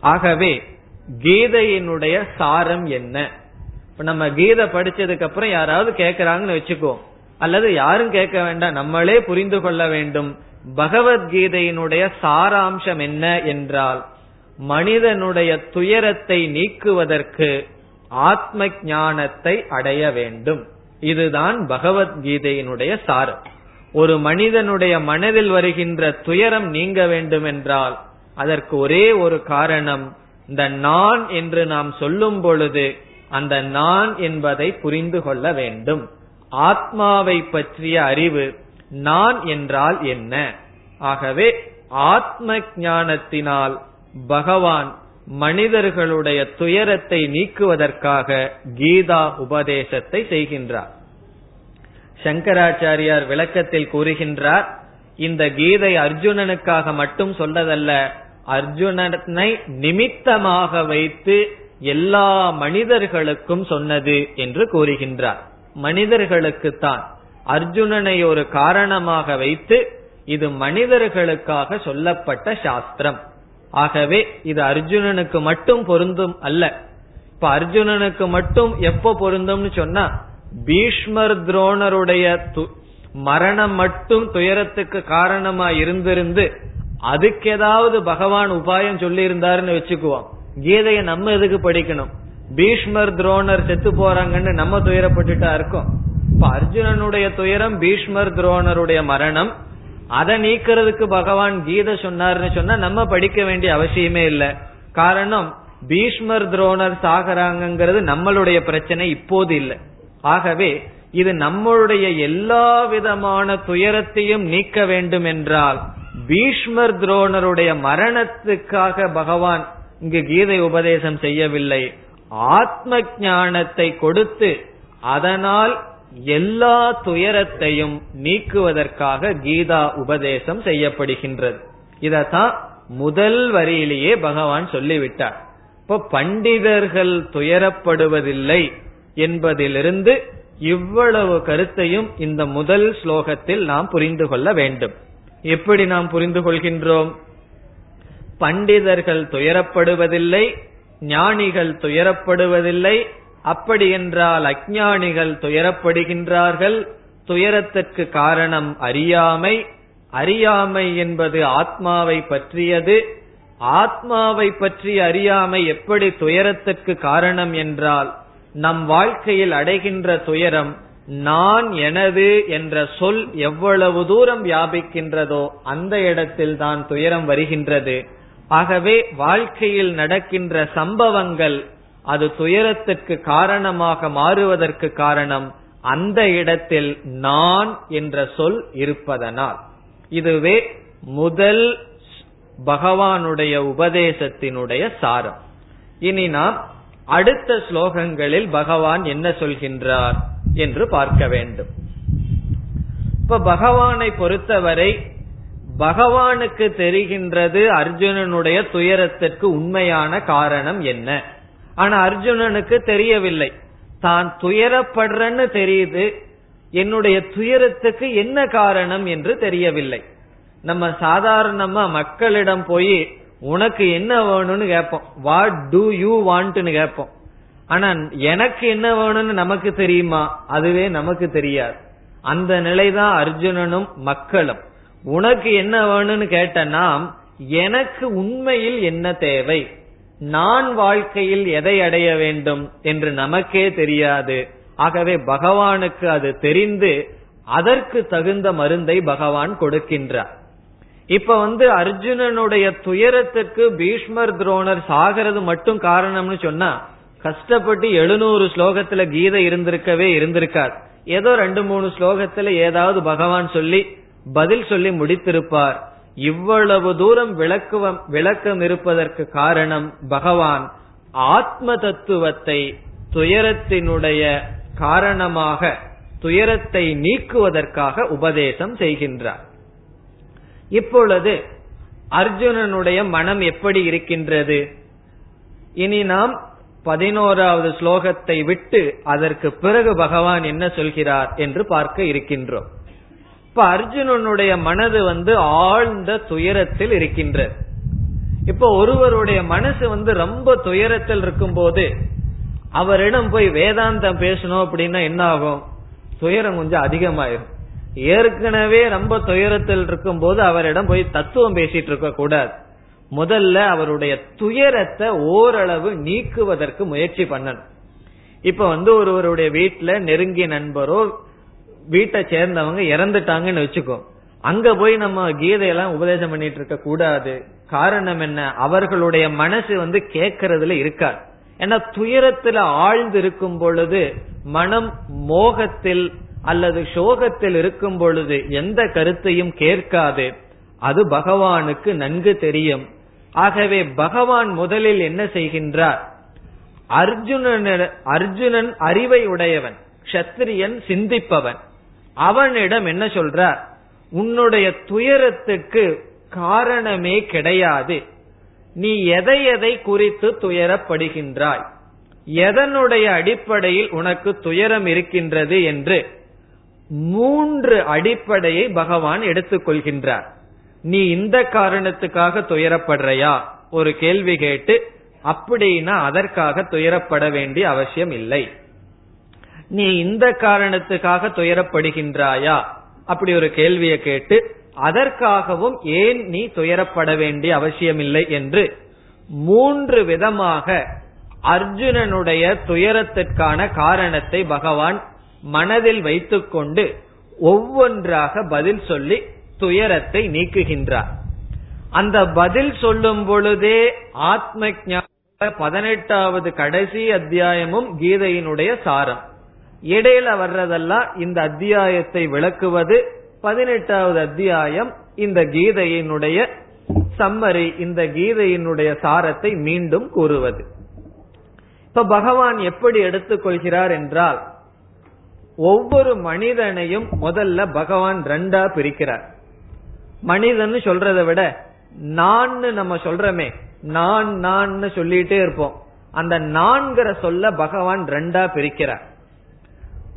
ஆகவே கீதையினுடைய சாரம் என்ன? இப்ப நம்ம கீதை படிச்சதுக்கு அப்புறம் யாராவது கேக்குறாங்கன்னு வச்சுக்கோ. அல்லது யாரும் கேட்க வேண்டாம் நம்மளே புரிந்து கொள்ள வேண்டும். பகவத்கீதையினுடைய சாராம்சம் என்ன என்றால் மனிதனுடைய துயரத்தை நீக்குவதற்கு ஆத்ம ஞானத்தை அடைய வேண்டும். இதுதான் பகவத்கீதையினுடைய சாரம். ஒரு மனிதனுடைய மனதில் வருகின்ற துயரம் நீங்க வேண்டும் என்றால் அதற்கு ஒரே ஒரு காரணம் இந்த நான் என்று நாம் சொல்லும் பொழுது அந்த நான் என்பதை புரிந்து கொள்ள வேண்டும். ஆத்மாவை பற்றிய அறிவு நான் என்றால் என்ன? ஆகவே ஆத்ம ஞானத்தினால் பகவான் மனிதர்களுடைய துயரத்தை நீக்குவதற்காக கீதா உபதேசத்தை செய்கின்றார். சங்கராச்சாரியார் விளக்கத்தில் கூறுகின்றார் இந்த கீதை அர்ஜுனனுக்காக மட்டும் சொல்லதல்ல அர்ஜுனனை நிமித்தமாக வைத்து எல்லா மனிதர்களுக்கும் சொன்னது என்று கூறுகின்றார். மனிதர்களுக்குத்தான் அர்ஜுனனை ஒரு காரணமாக வைத்து இது மனிதர்களுக்காக சொல்லப்பட்ட சாஸ்திரம். ஆகவே இது அர்ஜுனனுக்கு மட்டும் பொருந்தும் அல்ல. இப்ப அர்ஜுனனுக்கு மட்டும் எப்ப பொருந்தும்னு சொன்னா பீஷ்மர் துரோணருடைய மரணம் மட்டும் துயரத்துக்கு காரணமா இருந்திருந்து அதுக்கு ஏதாவது பகவான் உபாயம் சொல்லி இருந்தாருன்னு வச்சுக்குவோம். கீதையை நம்ம எதுக்கு படிக்கணும்? பீஷ்மர் துரோணர் செத்து போறாங்கன்னு நம்ம துயரப்பட்டுட்டா இருக்கோம். இப்ப அர்ஜுனனுடைய துயரம் பீஷ்மர் துரோணருடைய மரணம் அதை நீக்கிறதுக்கு பகவான் கீதை சொன்னார்னு சொன்னா நம்ம படிக்க வேண்டிய அவசியமே இல்லை. காரணம் பீஷ்மர் துரோணர் சாகராங்கிறது நம்மளுடைய பிரச்சனை இப்போது இல்லை. ஆகவே இது நம்மளுடைய எல்லா விதமான துயரத்தையும் நீக்க வேண்டும் என்றால் பீஷ்மர் துரோணருடைய மரணத்துக்காக பகவான் இங்கு கீதை உபதேசம் செய்யவில்லை. ஆத்ம ஞானத்தை கொடுத்து அதனால் எல்லா துயரத்தையும் நீக்குவதற்காக கீதா உபதேசம் செய்யப்படுகின்றது. இதத்தான் முதல் வரியிலேயே பகவான் சொல்லிவிட்டார். இப்போ பண்டிதர்கள் துயரப்படுவதில்லை என்பதிலிருந்து இவ்வளவு கருத்தையும் இந்த முதல் ஸ்லோகத்தில் நாம் புரிந்து கொள்ள வேண்டும். எப்படி நாம் புரிந்து கொள்கின்றோம்? பண்டிதர்கள் துயரப்படுவதில்லை ஞானிகள் துயரப்படுவதில்லை அப்படி என்றால் அஜானிகள் துயரப்படுகின்றார்கள். துயரத்திற்கு காரணம் அறியாமை. அறியாமை என்பது ஆத்மாவை பற்றியது. ஆத்மாவை பற்றி அறியாமை எப்படி துயரத்திற்கு காரணம் என்றால் நம் வாழ்க்கையில் அடைகின்ற துயரம் நான் எனது என்ற சொல் எவ்வளவு தூரம் வியாபிக்கின்றதோ அந்த இடத்தில் தான் துயரம் வருகின்றது. ஆகவே வாழ்க்கையில் நடக்கின்ற சம்பவங்கள் அது துயரத்திற்கு காரணமாக மாறுவதற்கு காரணம் அந்த இடத்தில் நான் என்ற சொல் இருப்பதனால். இதுவே முதல் பகவானுடைய உபதேசத்தினுடைய சாரம். இனி நாம் அடுத்த ஸ்லோகங்களில் பகவான் என்ன சொல்கின்றார் என்று பார்க்க வேண்டும். இப்ப பகவானை பொறுத்தவரை பகவானுக்கு தெரிகின்றது அர்ஜுனனுடைய துயரத்திற்கு உண்மையான காரணம் என்ன? ஆனா அர்ஜுனனுக்கு தெரியவில்லை. தான் துயரப்படுறன்னு தெரியுது. என்னுடைய துயரத்துக்கு என்ன காரணம் என்று தெரியவில்லை. நம்ம சாதாரணமா மக்களிடம் போய் உனக்கு என்ன வேணும்னு கேட்போம். வாட் டூ யூ வாண்ட்னு கேட்போம். ஆனா எனக்கு என்ன வேணும்னு நமக்கு தெரியுமா? அதுவே நமக்கு தெரியாது. அந்த நிலைதான் அர்ஜுனனும் மக்களும். உனக்கு என்ன வேணும்னு கேட்ட நாம் எனக்கு உண்மையில் என்ன தேவை? நான் வாழ்க்கையில் எதை அடைய வேண்டும் என்று நமக்கே தெரியாது. ஆகவே பகவானுக்கு அது தெரிந்து அதற்கு தகுந்த மருந்தை பகவான் கொடுக்கின்றார். இப்ப வந்து அர்ஜுனனுடைய துயரத்துக்கு பீஷ்மர் துரோணர் சாகிறது மட்டும் காரணம்னு சொன்னா கஷ்டப்பட்டு எழுநூறு ஸ்லோகத்துல கீதை இருந்திருக்கவே இருந்திருக்கார். ஏதோ ரெண்டு மூணு ஸ்லோகத்துல ஏதாவது பகவான் சொல்லி பதில் சொல்லி முடித்திருப்பார். இவ்வளவு தூரம் விளக்குவம் விளக்கம் இருப்பதற்கு காரணம் பகவான் ஆத்ம தத்துவத்தை துயரத்தினுடைய காரணமாக துயரத்தை நீக்குவதற்காக உபதேசம் செய்கின்றார். இப்பொழுது அர்ஜுனனுடைய மனம் எப்படி இருக்கின்றது? இனி நாம் பதினோராவது ஸ்லோகத்தை விட்டு அதற்கு பிறகு பகவான் என்ன சொல்கிறார் என்று பார்க்க இருக்கின்றோம். இப்ப அர்ஜுனனுடைய மனது வந்து ஆழ்ந்த துயரத்தில் இருக்கின்றது. இப்ப ஒருவருடைய மனசு வந்து ரொம்ப துயரத்தில் இருக்கும் போது அவரிடம் போய் வேதாந்தம் பேசணும் அப்படின்னா என்ன ஆகும் துயரம் கொஞ்சம் அதிகமாயிரும். ஏற்கனவே ரொம்ப துயரத்தில் இருக்கும் போது அவரிடம் போய் தத்துவம் பேசிட்டு இருக்க கூடாது. முதல்ல அவருடைய துயரத்தை ஓரளவு நீக்குவதற்கு முயற்சி பண்ணணும். இப்ப வந்து ஒருவருடைய வீட்டுல நெருங்கிய நண்பரோ வீட்டை சேர்ந்தவங்க இறந்துட்டாங்கன்னு வச்சுக்கோ. அங்க போய் நம்ம கீதையெல்லாம் உபதேசம் பண்ணிட்டு இருக்க கூடாது. காரணம் என்ன? அவர்களுடைய மனசு வந்து கேட்கறதுல இருக்காது. ஏன்னா துயரத்துல ஆழ்ந்து இருக்கும் பொழுது மனம் மோகத்தில் அல்லது சோகத்தில் இருக்கும் பொழுது எந்த கருத்தையும் கேட்காது. அது பகவானுக்கு நன்கு தெரியும். ஆகவே பகவான் முதலில் என்ன செய்கின்றார்? அர்ஜுனன் அர்ஜுனன் அறிவை உடையவன் கஷத்திரியன் சிந்திப்பவன். அவனிடம் என்ன சொல்றார்? உன்னுடைய துயரத்துக்கு காரணமே கிடையாது. நீ எதை எதை குறித்து துயரப்படுகின்றாய்? எதனுடைய அடிப்படையில் உனக்கு துயரம் இருக்கின்றது என்று மூன்று அடிப்படையை பகவான் எடுத்துக்கொள்கின்றார் நீ இந்த காரணத்துக்காக துயரப்படுறையா? ஒரு கேள்வி கேட்டு அப்படின்னா அதற்காக துயரப்பட வேண்டிய அவசியம் இல்லை. நீ இந்த காரணத்துக்காக துயரப்படுகின்றாயா? அப்படி ஒரு கேள்வியை கேட்டு அதற்காகவும் ஏன் நீ துயரப்பட வேண்டிய அவசியமில்லை என்று மூன்று விதமாக அர்ஜுனனுடைய துயரத்திற்கான காரணத்தை பகவான் மனதில் வைத்துக்கொண்டு ஒவ்வொன்றாக பதில் சொல்லி துயரத்தை நீக்குகின்றார். அந்த பதில் சொல்லும் பொழுதே ஆத்ம பதினெட்டாவது கடைசி அத்தியாயமும் கீதையினுடைய சாரம். இடையில வர்றதெல்லாம் இந்த அத்தியாயத்தை விளக்குவது. பதினெட்டாவது அத்தியாயம் இந்த கீதையினுடைய சம்மரி இந்த கீதையினுடைய சாரத்தை மீண்டும் கூறுவது. இப்ப பகவான் எப்படி எடுத்துக்கொள்கிறார் என்றால் ஒவ்வொரு மனிதனையும் முதல்ல பகவான் ரெண்டா பிரிக்கிறார். மனிதன் சொல்றதை விட நான் நம்ம சொல்றமே நான் நான் சொல்லிட்டே இருப்போம். அந்த நான்கிற சொல்ல பகவான் ரெண்டா பிரிக்கிறார்.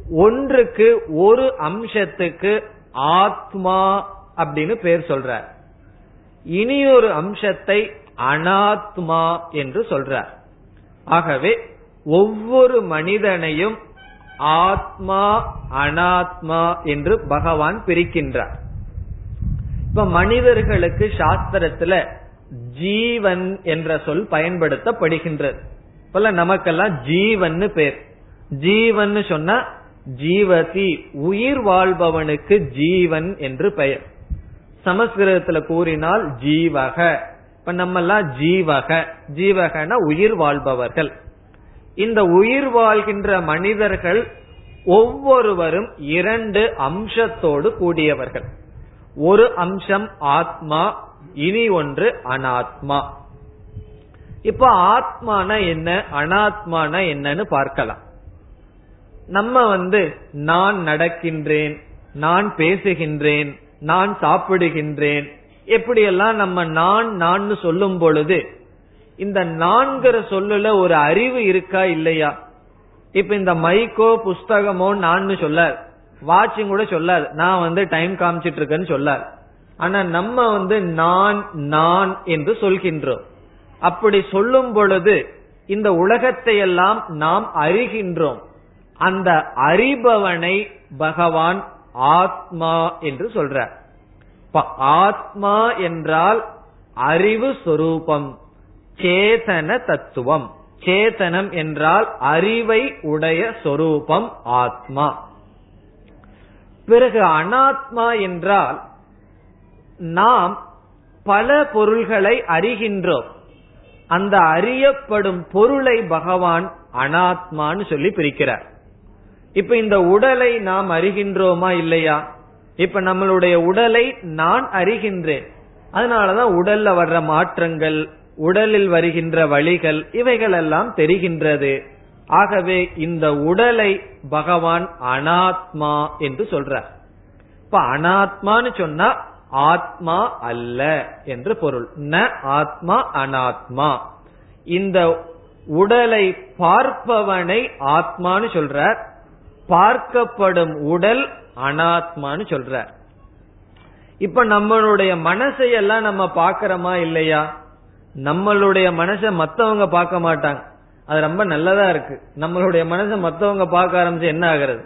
ஒன்றுக்கு ஒரு அம்சத்துக்கு ஆத்மா அப்படின்னு பேர் சொல்றார். இனி ஒரு அம்சத்தை அனாத்மா என்று சொல்றார். ஆகவே ஒவ்வொரு மனிதனையும் ஆத்மா அனாத்மா என்று பகவான் பிரிக்கின்றார். இப்ப மனிதர்களுக்கு சாஸ்திரத்துல ஜீவன் என்ற சொல் பயன்படுத்தப்படுகின்றது. போல நமக்கெல்லாம் ஜீவன் பேர். ஜீவன் சொன்னா ஜீவதி உயிர் வாழ்பவனுக்கு ஜீவன் என்று பெயர். சமஸ்கிருதத்துல கூறினால் ஜீவக. இப்ப நம்ம எல்லாம் ஜீவக. ஜீவகன உயிர் வாழ்பவர்கள். இந்த உயிர் வாழ்கின்ற மனிதர்கள் ஒவ்வொருவரும் இரண்டு அம்சத்தோடு கூடியவர்கள். ஒரு அம்சம் ஆத்மா இனி ஒன்று அனாத்மா. இப்ப ஆத்மான என்ன அனாத்மான என்னன்னு பார்க்கலாம். நம்ம வந்து நான் நடக்கின்றேன் நான் பேசுகின்றேன் நான் சாப்பிடுகின்றேன் எப்படியெல்லாம் நம்ம நான் நான் சொல்லும் பொழுது இந்த நான்கிற சொல்லுல ஒரு அறிவு இருக்கா இல்லையா? இப்ப இந்த மைக்கோ புஸ்தகமோ நான் சொல்ல வாட்சிங் கூட சொல்லாது நான் வந்து டைம் காமிச்சிட்டு இருக்கேன்னு சொல்ல ஆனா நம்ம வந்து நான் நான் என்று சொல்கின்றோம். அப்படி சொல்லும் பொழுது இந்த உலகத்தை எல்லாம் நாம் அறிகின்றோம். அந்த அறிபவனை பகவான் ஆத்மா என்று சொல்றார். ஆத்மா என்றால் அறிவு சொரூபம் சேதன தத்துவம். சேதனம் என்றால் அறிவை உடைய சொரூபம் ஆத்மா. பிறகு அனாத்மா என்றால் நாம் பல பொருள்களை அறிகின்றோம். அந்த அறியப்படும் பொருளை பகவான் அனாத்மான்னு சொல்லி பிரிக்கிறார். இப்ப இந்த உடலை நாம் அறிகின்றோமா இல்லையா? இப்ப நம்மளுடைய உடலை நான் அறிகின்றேன். அதனாலதான் உடல்ல வர்ற மாற்றங்கள் உடலில் வருகின்ற வழிகள் இவைகள் எல்லாம் தெரிகின்றது. ஆகவே இந்த உடலை பகவான் அனாத்மா என்று சொல்றார். இப்ப அனாத்மான்னு சொன்னா ஆத்மா அல்ல என்று பொருள். ந ஆத்மா அனாத்மா. இந்த உடலை பார்ப்பவனை ஆத்மான்னு சொல்றார். பார்க்கப்படும் உடல் அனாத்மான்னு சொல்றார் இப்ப நம்மளுடைய மனசையெல்லாம் நம்ம பாக்கிறோமா இல்லையா? நம்மளுடைய மனசை மத்தவங்க பார்க்க மாட்டாங்க. அது ரொம்ப நல்லதா இருக்கு. நம்மளுடைய மனசை மத்தவங்க பார்க்க ஆரம்பிச்சு என்ன ஆகிறது?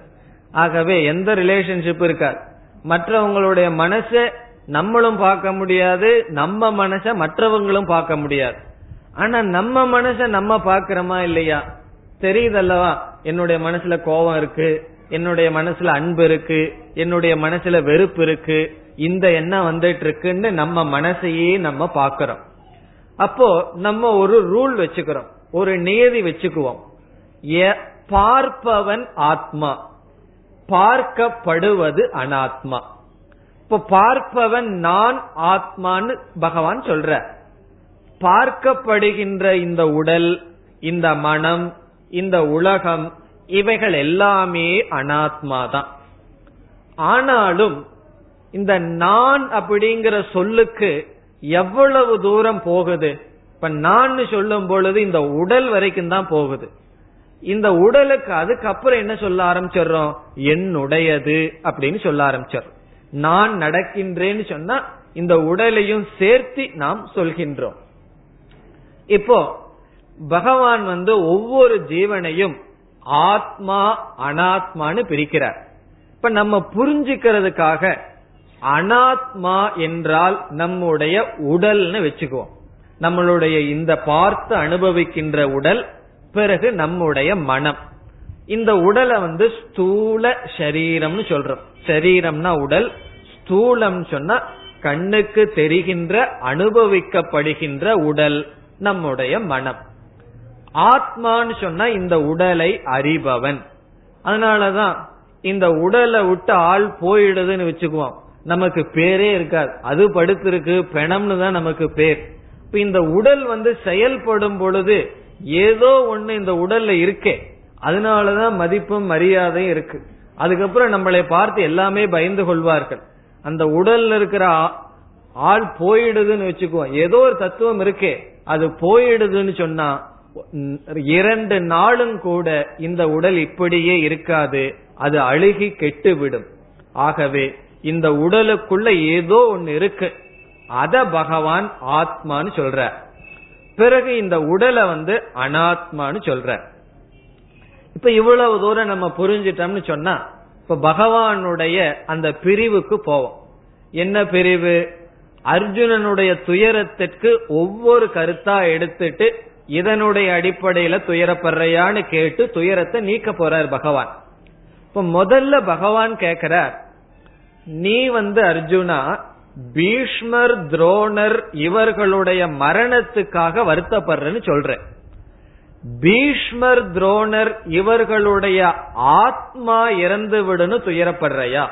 ஆகவே எந்த ரிலேஷன்ஷிப் இருக்காது. மற்றவங்களுடைய மனசை நம்மளும் பார்க்க முடியாது நம்ம மனச மற்றவங்களும் பார்க்க முடியாது. ஆனா நம்ம மனச நம்ம பாக்கிறோமா இல்லையா? தெரியுதல்லவா? என்னுடைய மனசுல கோபம் இருக்கு என்னுடைய மனசுல அன்பு இருக்கு என்னுடைய மனசுல வெறுப்பு இருக்கு இந்த எண்ணம் வந்துட்டு இருக்குன்னு நம்ம மனசையே நம்ம பாக்கிறோம் அப்போ நம்ம ஒரு ரூல் வச்சுக்கிறோம் ஒரு நியதி வச்சுக்குவோம். பார்ப்பவன் ஆத்மா பார்க்கப்படுவது அனாத்மா. இப்ப பார்ப்பவன் நான் ஆத்மான்னு பகவான் சொல்ற. பார்க்கப்படுகின்ற இந்த உடல் இந்த மனம் இந்த உலகம் இவைகள் எல்லாமே அனாத்மா தான் ஆனாலும் இந்த நான் அப்படிங்கிற சொல்லுக்கு எவ்வளவு தூரம் போகுது? இப்ப நான் சொல்லும் பொழுது இந்த உடல் வரைக்கும் தான் போகுது. இந்த உடலுக்கு அதுக்கப்புறம் என்ன சொல்ல ஆரம்பிச்சிடுறோம்? என்னுடையது அப்படின்னு சொல்ல ஆரம்பிச்சிடுறோம். நான் நடக்கின்றேன்னு சொன்னா இந்த உடலையும் சேர்த்து நாம் சொல்கின்றோம். இப்போ பகவான் வந்து ஒவ்வொரு ஜீவனையும் ஆத்மா அனாத்மான்னு பிரிக்கிறார். இப்ப நம்ம புரிஞ்சுக்கிறதுக்காக அனாத்மா என்றால் நம்முடைய உடல்னு வச்சுக்குவோம். நம்மளுடைய இந்த பார்த்து அனுபவிக்கின்ற உடல் பிறகு நம்முடைய மனம். இந்த உடலை வந்து ஸ்தூல சரீரம்னு சொல்றோம். சரீரம்னா உடல் ஸ்தூலம் சொன்னா கண்ணுக்கு தெரிகின்ற அனுபவிக்கப்படுகின்ற உடல் நம்முடைய மனம். ஆத்மான்னு சொன்னா இந்த உடலை அறிபவன். அதனாலதான் இந்த உடலை விட்டு ஆள் போயிடுதுன்னு வச்சுக்குவோம். நமக்கு பேரே இருக்காது. அது படுத்திருக்கு பெணம்னு தான் நமக்கு பேர். இப்ப இந்த உடல் வந்து செயல்படும் பொழுது ஏதோ ஒண்ணு இந்த உடல்ல இருக்கே. அதனாலதான் மதிப்பும் மரியாதையும் இருக்கு. அதுக்கப்புறம் நம்மளை பார்த்து எல்லாமே பயந்து கொள்வார்கள். அந்த உடல்ல இருக்கிற ஆள் போயிடுதுன்னு வச்சுக்குவோம். ஏதோ ஒரு தத்துவம் இருக்கே. அது போயிடுதுன்னு சொன்னா இரண்டு நாளும் கூட இந்த உடல் இப்படியே இருக்காது. அது அழுகி கெட்டு விடும் ஆகவே இந்த உடலுக்குள்ள ஏதோ ஒன்னு இருக்கு. அத பகவான் ஆத்மான்னு சொல்ற. பிறகு இந்த உடலை வந்து அனாத்மான்னு சொல்ற. இப்ப இவ்வளவு தூரம் நம்ம புரிஞ்சிட்டோம்னு சொன்னா இப்ப பகவானுடைய அந்த பிரிவுக்கு போவோம். என்ன பிரிவு? அர்ஜுனனுடைய துயரத்திற்கு ஒவ்வொரு கருத்தா எடுத்துட்டு இதனுடைய அடிப்படையில துயரப்படுறையான்னு கேட்டு துயரத்தை நீக்க போறார் பகவான். இப்ப முதல்ல பகவான் கேக்குறார் நீ வந்து அர்ஜுனா பீஷ்மர் துரோணர் இவர்களுடைய மரணத்துக்காக வருத்தப்படுறன்னு சொல்ற பீஷ்மர் துரோணர் இவர்களுடைய ஆத்மா இறந்து விடுன்னு துயரப்படுறையா?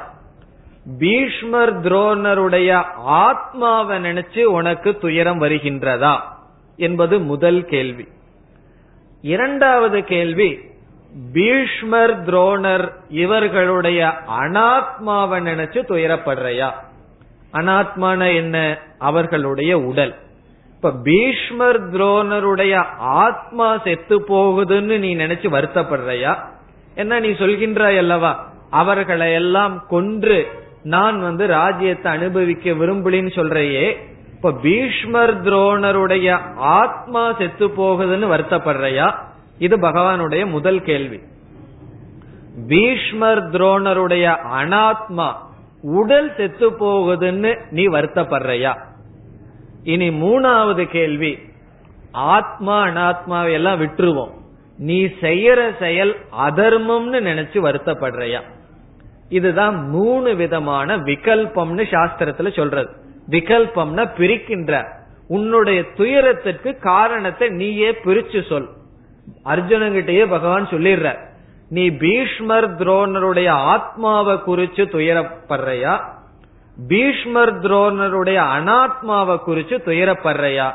பீஷ்மர் துரோணருடைய ஆத்மாவை நினைச்சு உனக்கு துயரம் வருகின்றதா? என்பது முதல் கேள்வி. இரண்டாவது கேள்வி பீஷ்மர் துரோணர் இவர்களுடைய அனாத்மாவை நினைச்சு துயரப்படுறையா? அனாத்மான என்ன? அவர்களுடைய உடல். இப்ப பீஷ்மர் துரோணருடைய ஆத்மா செத்து போகுதுன்னு நீ நினைச்சு வருத்தப்படுறையா? என்ன நீ சொல்கின்றாய் அல்லவா? அவர்களை எல்லாம் கொன்று நான் வந்து ராஜ்யத்தை அனுபவிக்க விரும்பலின்னு சொல்றையே இப்ப பீஷ்மர் துரோணருடைய ஆத்மா செத்து போகுதுன்னு வருத்தப்படுறையா? இது பகவானுடைய முதல் கேள்வி. பீஷ்மர் துரோணருடைய அனாத்மா உடல் செத்து போகுதுன்னு நீ வருத்தப்படுறையா? இனி மூணாவது கேள்வி. ஆத்மா அனாத்மாவை எல்லாம் விட்டுருவோம். நீ செய்யற செயல் அதர்மம்னு நினைச்சு வருத்தப்படுறையா? இதுதான் மூணு விதமான விகல்பம்னு சாஸ்திரத்துல சொல்றது. விகல்பம்னா பிரிக்கின்ற. உன்னுடைய துயரத்திற்கு காரணத்தை நீயே பிரிச்சு சொல். அர்ஜுனங்கிட்டயே பகவான் சொல்லிடுற நீ பீஷ்மர் துரோணருடைய ஆத்மாவை குறிச்சு துயரப்படுறையா? பீஷ்மர் துரோணருடைய அனாத்மாவை குறிச்சு துயரப்படுறையா?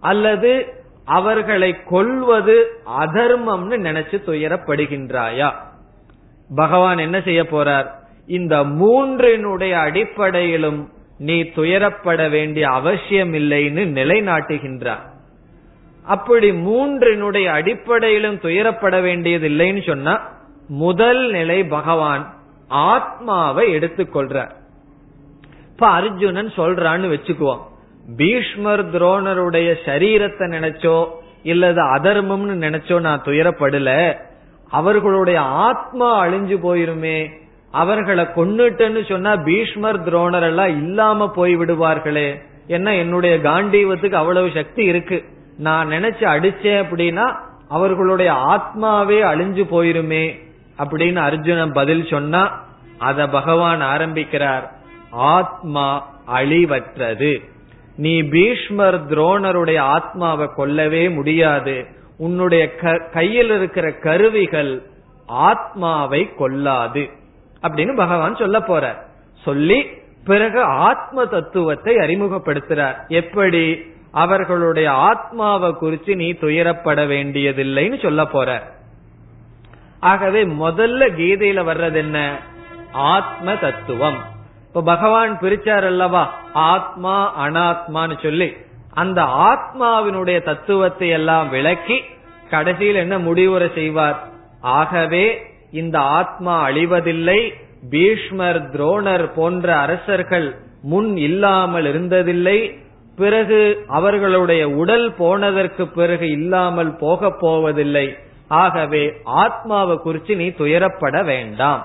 அல்லது அவர்களை கொல்வது அதர்மம்னு நினைச்சு துயரப்படுகின்றாயா? பகவான் என்ன செய்ய போறார்? இந்த மூன்றினுடைய அடிப்படையிலும் நீ துயரப்பட வேண்டிய அவசியம் இல்லைன்னு நிலைநாட்டுகின்றார். அப்படி மூன்றினுடைய அடிப்படையிலும் துயரப்பட வேண்டியது இல்லைன்னு சொன்னா முதல் நிலை பகவான் ஆத்மாவை எடுத்துக்கொள்றார் இப்ப அர்ஜுனன் சொல்றான்னு வச்சுக்குவோம். பீஷ்மர் துரோணருடைய சரீரத்தை நினைச்சோ இல்லது அதர்மம்னு நினைச்சோ நான் துயரப்படல அவர்களுடைய ஆத்மா அழிஞ்சு போயிருமே அவர்களை கொன்னுட்டேன்னு சொன்னா பீஷ்மர் துரோணர் எல்லாம் இல்லாம போய் விடுவார்களே. என்ன என்னுடைய காண்டீவத்துக்கு அவ்வளவு சக்தி இருக்கு. நான் நினைச்சு அடிச்சேன் அப்படின்னா அவர்களுடைய ஆத்மாவே அழிஞ்சு போயிருமே அப்படின்னு அர்ஜுனன் பதில் சொன்னா அத பகவான் ஆரம்பிக்கிறார். ஆத்மா அழிவற்றது. நீ பீஷ்மர் துரோணருடைய ஆத்மாவை கொல்லவே முடியாது. உன்னுடைய கையில் இருக்கிற கருவிகள் ஆத்மாவை கொல்லாது. அப்படின்னு பகவான் சொல்ல போற சொல்லி பிறகு ஆத்ம தத்துவத்தை அறிமுகப்படுத்துறார். எப்படி? அவர்களுடைய ஆத்மாவை குறித்து நீ துயரப்பட வேண்டியதில்லைன்னு சொல்ல போற ஆகவே முதல்ல கீதையில வர்றது என்ன? ஆத்ம தத்துவம். இப்ப பகவான் பிரிச்சார் அல்லவா? ஆத்மா அனாத்மான்னு சொல்லி. அந்த ஆத்மாவினுடைய தத்துவத்தை எல்லாம் விளக்கி கடைசியில் என்ன முடிவுரை செய்வார்? ஆகவே இந்த ஆத்மா அழிவதில்லை பீஷ்மர் துரோணர் போன்ற அரசர்கள் முன் இல்லாமல் இருந்ததில்லை பிறகு அவர்களுடைய உடல் போனதற்கு பிறகு இல்லாமல் போக போவதில்லை. ஆகவே ஆத்மாவை குறித்து நீ துயரப்பட வேண்டாம்.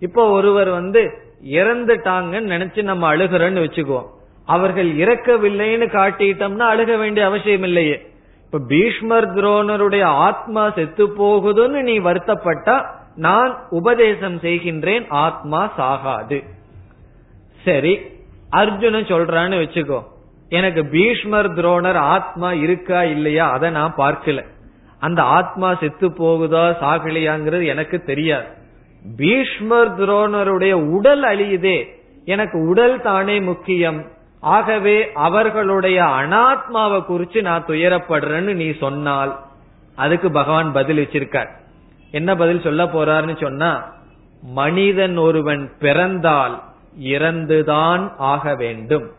இப்போ ஒருவர் வந்து இறந்துட்டாங்கன்னு நினைச்சு நம்ம அழுகிறோம்னு வச்சுக்குவோம். அவர்கள் இறக்கவில்லைன்னு காட்டிட்டோம்னா அழுக வேண்டிய அவசியம் இல்லையே. இப்ப பீஷ்மர் துரோணருடைய ஆத்மா செத்து போகுதுன்னு நீ வருத்தப்பட்டா நான் உபதேசம் செய்கின்றேன் ஆத்மா சாகாது. சரி அர்ஜுனன் சொல்றான்னு வச்சுக்கோ. எனக்கு பீஷ்மர் துரோணர் ஆத்மா இருக்கா இல்லையா அதை நான் பார்க்கல. அந்த ஆத்மா செத்து போகுதா சாகலையாங்கிறது எனக்கு தெரியாது. பீஷ்மர் துரோணருடைய உடல் அழியுதே. எனக்கு உடல் தானே முக்கியம். ஆகவே அவர்களுடைய அனாத்மாவை குறிச்சு நான் துயரப்படுறேன்னு நீ சொன்னால் அதுக்கு பகவான் பதில் வச்சிருக்கார். என்ன பதில் சொல்ல போறாருன்னு சொன்னா மனிதன் ஒருவன் பிறந்தால் இறந்துதான் ஆக வேண்டும்.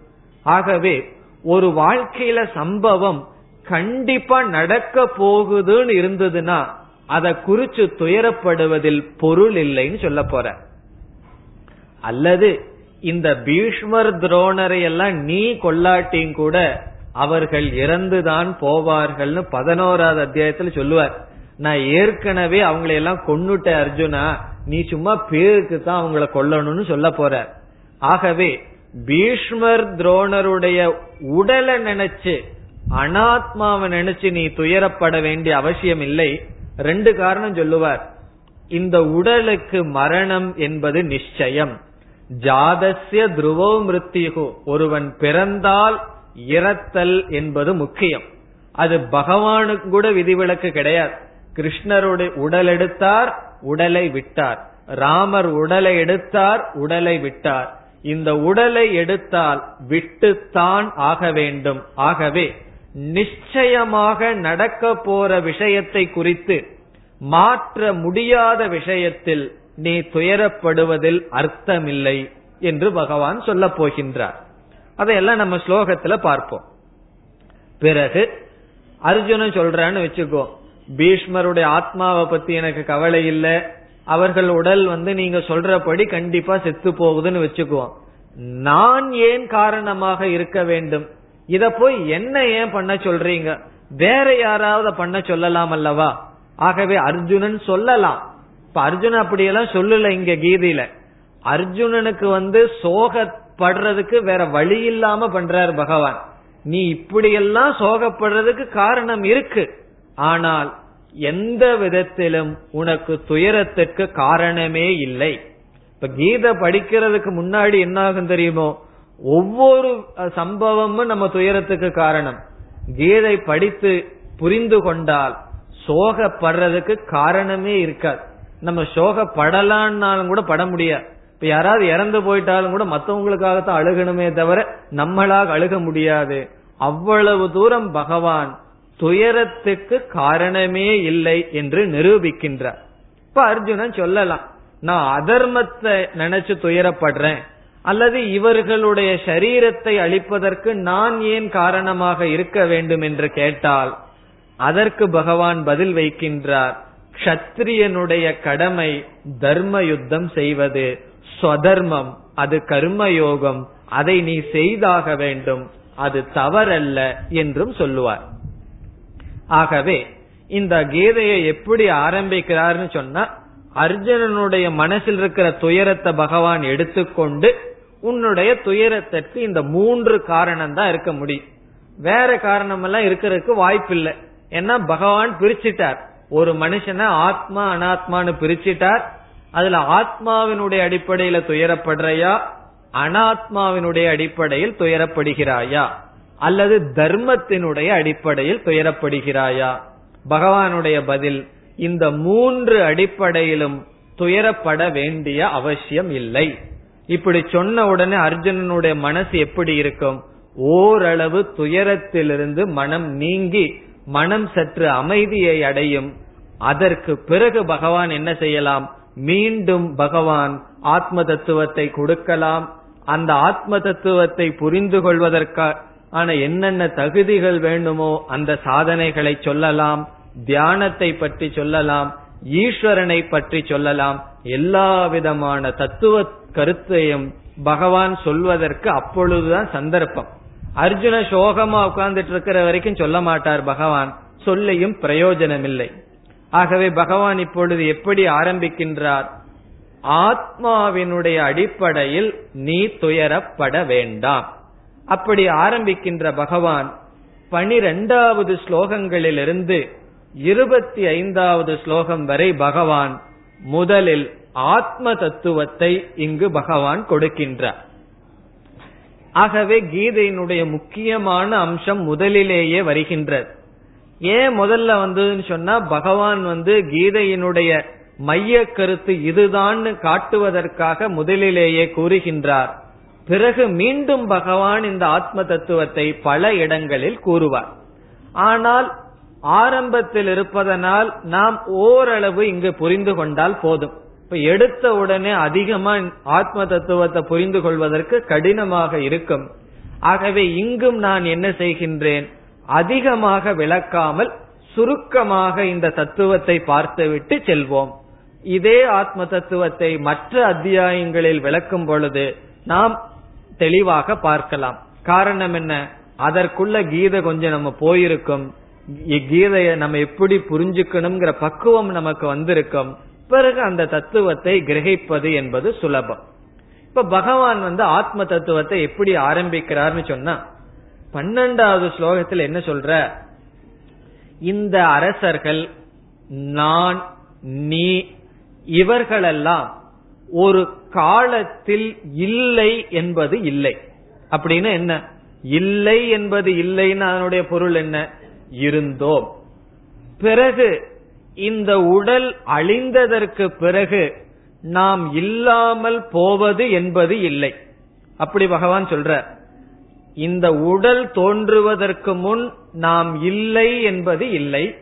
ஆகவே ஒரு வாழ்க்கையில சம்பவம் கண்டிப்பா நடக்க போகுதுன்னு இருந்ததுன்னா அதை குறிச்சு துயரப்படுவதில் பொருள் இல்லைன்னு சொல்ல போற. அல்லது இந்த பீஷ்மர் துரோணரை எல்லாம் நீ கொல்லாட்டியும் கூட அவர்கள் இறந்துதான் போவார்கள்னு பதினோராவது அத்தியாயத்துல சொல்லுவார். நான் ஏற்கனவே அவங்களை எல்லாம் கொன்னுட்ட அர்ஜுனா. நீ சும்மா பேருக்கு தான் அவங்கள கொல்லணும்னு சொல்ல போற. ஆகவே பீஷ்மர் துரோணருடைய உடலை நினைச்சு அனாத்மாவை நினைச்சு நீ துயரப்பட வேண்டிய அவசியம் இல்லை. ரெண்டு காரணம் சொல்லுவார். இந்த உடலுக்கு மரணம் என்பது நிச்சயம். ஜாதசிய துருவோ மிருத்தியகு ஒருவன் பிறந்தால் இறத்தல் என்பது முக்கியம். அது பகவானுக்கு கூட விதிவிலக்கு கிடையாது. கிருஷ்ணருடைய உடல் எடுத்தார் உடலை விட்டார். ராமர் உடலை எடுத்தார் உடலை விட்டார். இந்த உடலை எடுத்தால் விட்டுத்தான் ஆக வேண்டும். ஆகவே நிச்சயமாக நடக்க போற விஷயத்தை குறித்து மாற்ற முடியாத விஷயத்தில் நீ துயரப்படுவதில் அர்த்தமில்லை என்று பகவான் சொல்ல போகின்றார். அதையெல்லாம் நம்ம ஸ்லோகத்துல பார்ப்போம். பிறகு அர்ஜுனன் சொல்றான்னு வச்சுக்கோ பீஷ்மருடைய ஆத்மாவை பத்தி எனக்கு கவலை இல்லை. அவர்கள் உடல் வந்து நீங்க சொல்றபடி கண்டிப்பா செத்து போகுதுன்னு வச்சுக்குவோம். நான் ஏன் காரணமாக இருக்க வேண்டும்? இத போய் என்ன ஏன் பண்ண சொல்றீங்க? வேற யாராவது பண்ண சொல்லலாம் அல்லவா? ஆகவே அர்ஜுனன் சொல்லலாம். இப்ப அர்ஜுன் அப்படியெல்லாம் சொல்லல இங்க கீதையில. அர்ஜுனனுக்கு வந்து சோகப்படுறதுக்கு வேற வழி இல்லாம பண்றார் பகவான். நீ இப்படியெல்லாம் சோகப்படுறதுக்கு காரணம் இருக்கு. ஆனால் எந்த விதத்திலும் உனக்கு துயரத்திற்கு காரணமே இல்லை. இப்ப கீதை படிக்கிறதுக்கு முன்னாடி என்ன ஆகும் தெரியுமோ? ஒவ்வொரு சம்பவமும் நம்ம துயரத்துக்கு காரணம். கீதை படித்து புரிந்து கொண்டால் சோகப்படுறதுக்கு காரணமே இருக்காது. நம்ம சோகப்படலான்னாலும் கூட பட முடியாது. இப்ப யாராவது இறந்து போயிட்டாலும் கூட மத்தவங்களுக்காகத்தான் அழுகணுமே தவிர நம்மளாக அழுக முடியாது. அவ்வளவு தூரம் பகவான் துயரத்துக்கு காரணமே இல்லை என்று நிரூபிக்கின்றார். இப்ப அர்ஜுனன் சொல்லலாம் நான் அதர்மத்தை நினைச்சு துயரப்படுறேன் அல்லது இவர்களுடைய சரீரத்தை அழிப்பதற்கு நான் ஏன் காரணமாக இருக்க வேண்டும் என்று கேட்டால் அதற்கு பகவான் பதில் வைக்கின்றார் கஷத்திரியனுடைய கடமை தர்ம யுத்தம் செய்வது ஸ்வதர்மம் அது கர்மயோகம் அதை நீ செய்தாக வேண்டும் அது தவறல்ல என்றும் சொல்லுவார். ஆகவே இந்த கீதையை எப்படி ஆரம்பிக்கிறார்னு சொன்னா அர்ஜுனனுடைய மனசில் இருக்கிற துயரத்தை பகவான் எடுத்துக்கொண்டு உன்னுடைய துயரத்திற்கு இந்த மூன்று காரணம் தான் இருக்க முடியும். வேற காரணம் எல்லாம் இருக்கிறதுக்கு வாய்ப்பு இல்லை ஏன்னா பகவான் பிரிச்சுட்டார். ஒரு மனுஷனை ஆத்மா அனாத்மான்னு பிரிச்சிட்டார். அதுல ஆத்மாவினுடைய அடிப்படையில துயரப்படுறையா? அனாத்மாவினுடைய அடிப்படையில் துயரப்படுகிறாயா? அல்லது தர்மத்தினுடைய அடிப்படையில் துயரப்படுகிறாயா? பகவானுடைய பதில் இந்த மூன்று அடிப்படையிலும் துயரப்பட வேண்டிய அவசியம் இல்லை. இப்படி சொன்ன உடனே அர்ஜுனனுடைய மனசு எப்படி இருக்கும்? ஓரளவு துயரத்திலிருந்து மனம் நீங்கி மனம் சற்று அமைதியை அடையும். அதற்கு பிறகு பகவான் என்ன செய்யலாம்? மீண்டும் பகவான் ஆத்ம தத்துவத்தை கொடுக்கலாம். அந்த ஆத்ம தத்துவத்தை புரிந்து ஆனா என்னென்ன தகுதிகள் வேண்டுமோ அந்த சாதனைகளை சொல்லலாம் தியானத்தை பற்றி சொல்லலாம் ஈஸ்வரனை பற்றி சொல்லலாம். எல்லா விதமான தத்துவ கருத்தையும் பகவான் சொல்வதற்கு அப்பொழுதுதான் சந்தர்ப்பம். அர்ஜுன சோகமா உட்கார்ந்துட்டு இருக்கிற வரைக்கும் சொல்ல மாட்டார் பகவான். சொல்லியும் பிரயோஜனம் இல்லை ஆகவே பகவான் இப்பொழுது எப்படி ஆரம்பிக்கின்றார்? ஆத்மாவினுடைய அடிப்படையில் நீ துயரப்பட வேண்டாம். அப்படி ஆரம்பிக்கின்ற பகவான் பனிரெண்டாவது ஸ்லோகங்களிலிருந்து இருபத்தி ஐந்தாவது ஸ்லோகம் வரை பகவான் முதலில் ஆத்ம தத்துவத்தை இங்கு பகவான் கொடுக்கின்றார். ஆகவே கீதையினுடைய முக்கியமான அம்சம் முதலிலேயே வருகின்றது. ஏன் முதல்ல வந்ததுன்னு சொன்னா பகவான் வந்து கீதையினுடைய மைய கருத்து இதுதான் காட்டுவதற்காக முதலிலேயே கூறுகின்றார். பிறகு மீண்டும் பகவான் இந்த ஆத்ம தத்துவத்தை பல இடங்களில் கூறுவார். ஆனால் ஆரம்பத்தில் இருப்பதனால் நாம் ஓரளவு இங்கு புரிந்து கொண்டால் போதும். இப்ப எடுத்த உடனே அதிகமா ஆத்ம தத்துவத்தை புரிந்து கொள்வதற்கு கடினமாக இருக்கும். ஆகவே இங்கும் நான் என்ன செய்கின்றேன்? அதிகமாக விளக்காமல் சுருக்கமாக இந்த தத்துவத்தை பார்த்துவிட்டு செல்வோம். இதே ஆத்ம தத்துவத்தை மற்ற அத்தியாயங்களில் விளக்கும் பொழுது நாம் தெளிவாக பார்க்கலாம். காரணம் என்ன? அதற்குள்ள கீதை கொஞ்சம் நம்ம போயிருக்கும். கீதையை நம்ம எப்படி புரிஞ்சுக்கணுங்கிற பக்குவம் நமக்கு வந்திருக்கும். பிறகு அந்த தத்துவத்தை கிரகிப்பது என்பது சுலபம். இப்ப பகவான் வந்து ஆத்ம தத்துவத்தை எப்படி ஆரம்பிக்கிறார்னு சொன்னா பன்னெண்டாவது ஸ்லோகத்தில் என்ன சொல்ற? இந்த அரசர்கள் நான் நீ இவர்களெல்லாம் ஒரு காலத்தில் இல்லை என்பது இல்லை. அப்படின்னு என்ன? இல்லை என்பது இல்லைன்னு அதனுடைய பொருள் என்ன? இருந்தோம். பிறகு இந்த உடல் அழிந்ததற்கு பிறகு நாம் இல்லாமல் போவது என்பது இல்லை. அப்படி பகவான் சொல்ற. இந்த உடல் தோன்றுவதற்கு முன் நாம் இல்லை என்பது இல்லை.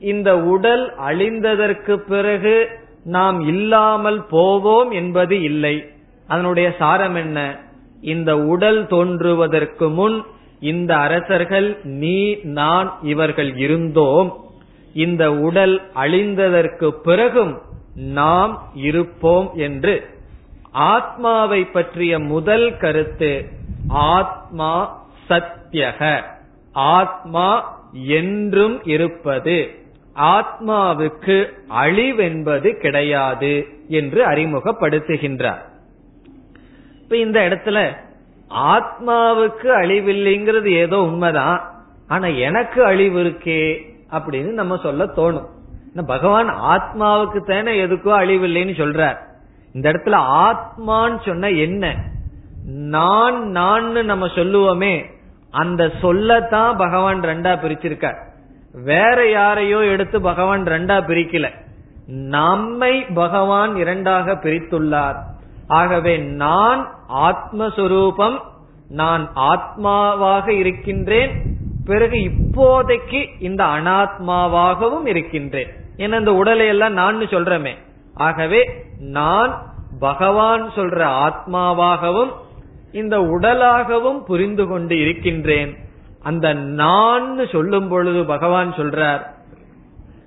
இந்த உடல் அழிந்ததற்கு பிறகு நாம் இல்லாமல் போவோம் என்பது இல்லை. அதனுடைய சாரம் என்ன? இந்த உடல் தோன்றுவதற்கு முன் இந்த அரசர்கள் நீ நான் இவர்கள் இருந்தோம். இந்த உடல் அழிந்ததற்கு பிறகும் நாம் இருப்போம் என்று. ஆத்மாவை பற்றிய முதல் கருத்து ஆத்மா சத்தியக ஆத்மா என்றும் இருப்பது. ஆத்மாவுக்கு அழிவென்பது கிடையாது என்று அறிமுகப்படுத்துகின்றார். இப்ப இந்த இடத்துல ஆத்மாவுக்கு அழிவில்லைங்கிறது ஏதோ உண்மைதான். ஆனா எனக்கு அழிவு இருக்கே அப்படின்னு நம்ம சொல்ல தோணும். பகவான் ஆத்மாவுக்கு தானே எதுக்கோ அழிவில்லைன்னு சொல்றார். இந்த இடத்துல ஆத்மான்னு சொன்ன என்ன? நான் நான் நம்ம சொல்லுவோமே அந்த சொல்லத்தான் பகவான் ரெண்டா பிரிச்சிருக்கார். வேற யாரையோ எடுத்து பகவான் ரெண்டா பிரிக்கல. நம்மை பகவான் இரண்டாக பிரித்துள்ளார். ஆகவே நான் ஆத்மஸ்வரூபம் நான் ஆத்மாவாக இருக்கின்றேன். பிறகு இப்போதைக்கு இந்த அனாத்மாவாகவும் இருக்கின்றேன். ஏன்னா இந்த உடலை எல்லாம் நான் சொல்றமே. ஆகவே நான் பகவான் சொல்ற ஆத்மாவாகவும் இந்த உடலாகவும் புரிந்து கொண்டு இருக்கின்றேன். அந்த நான் சொல்லும் பொழுது பகவான் சொல்றார்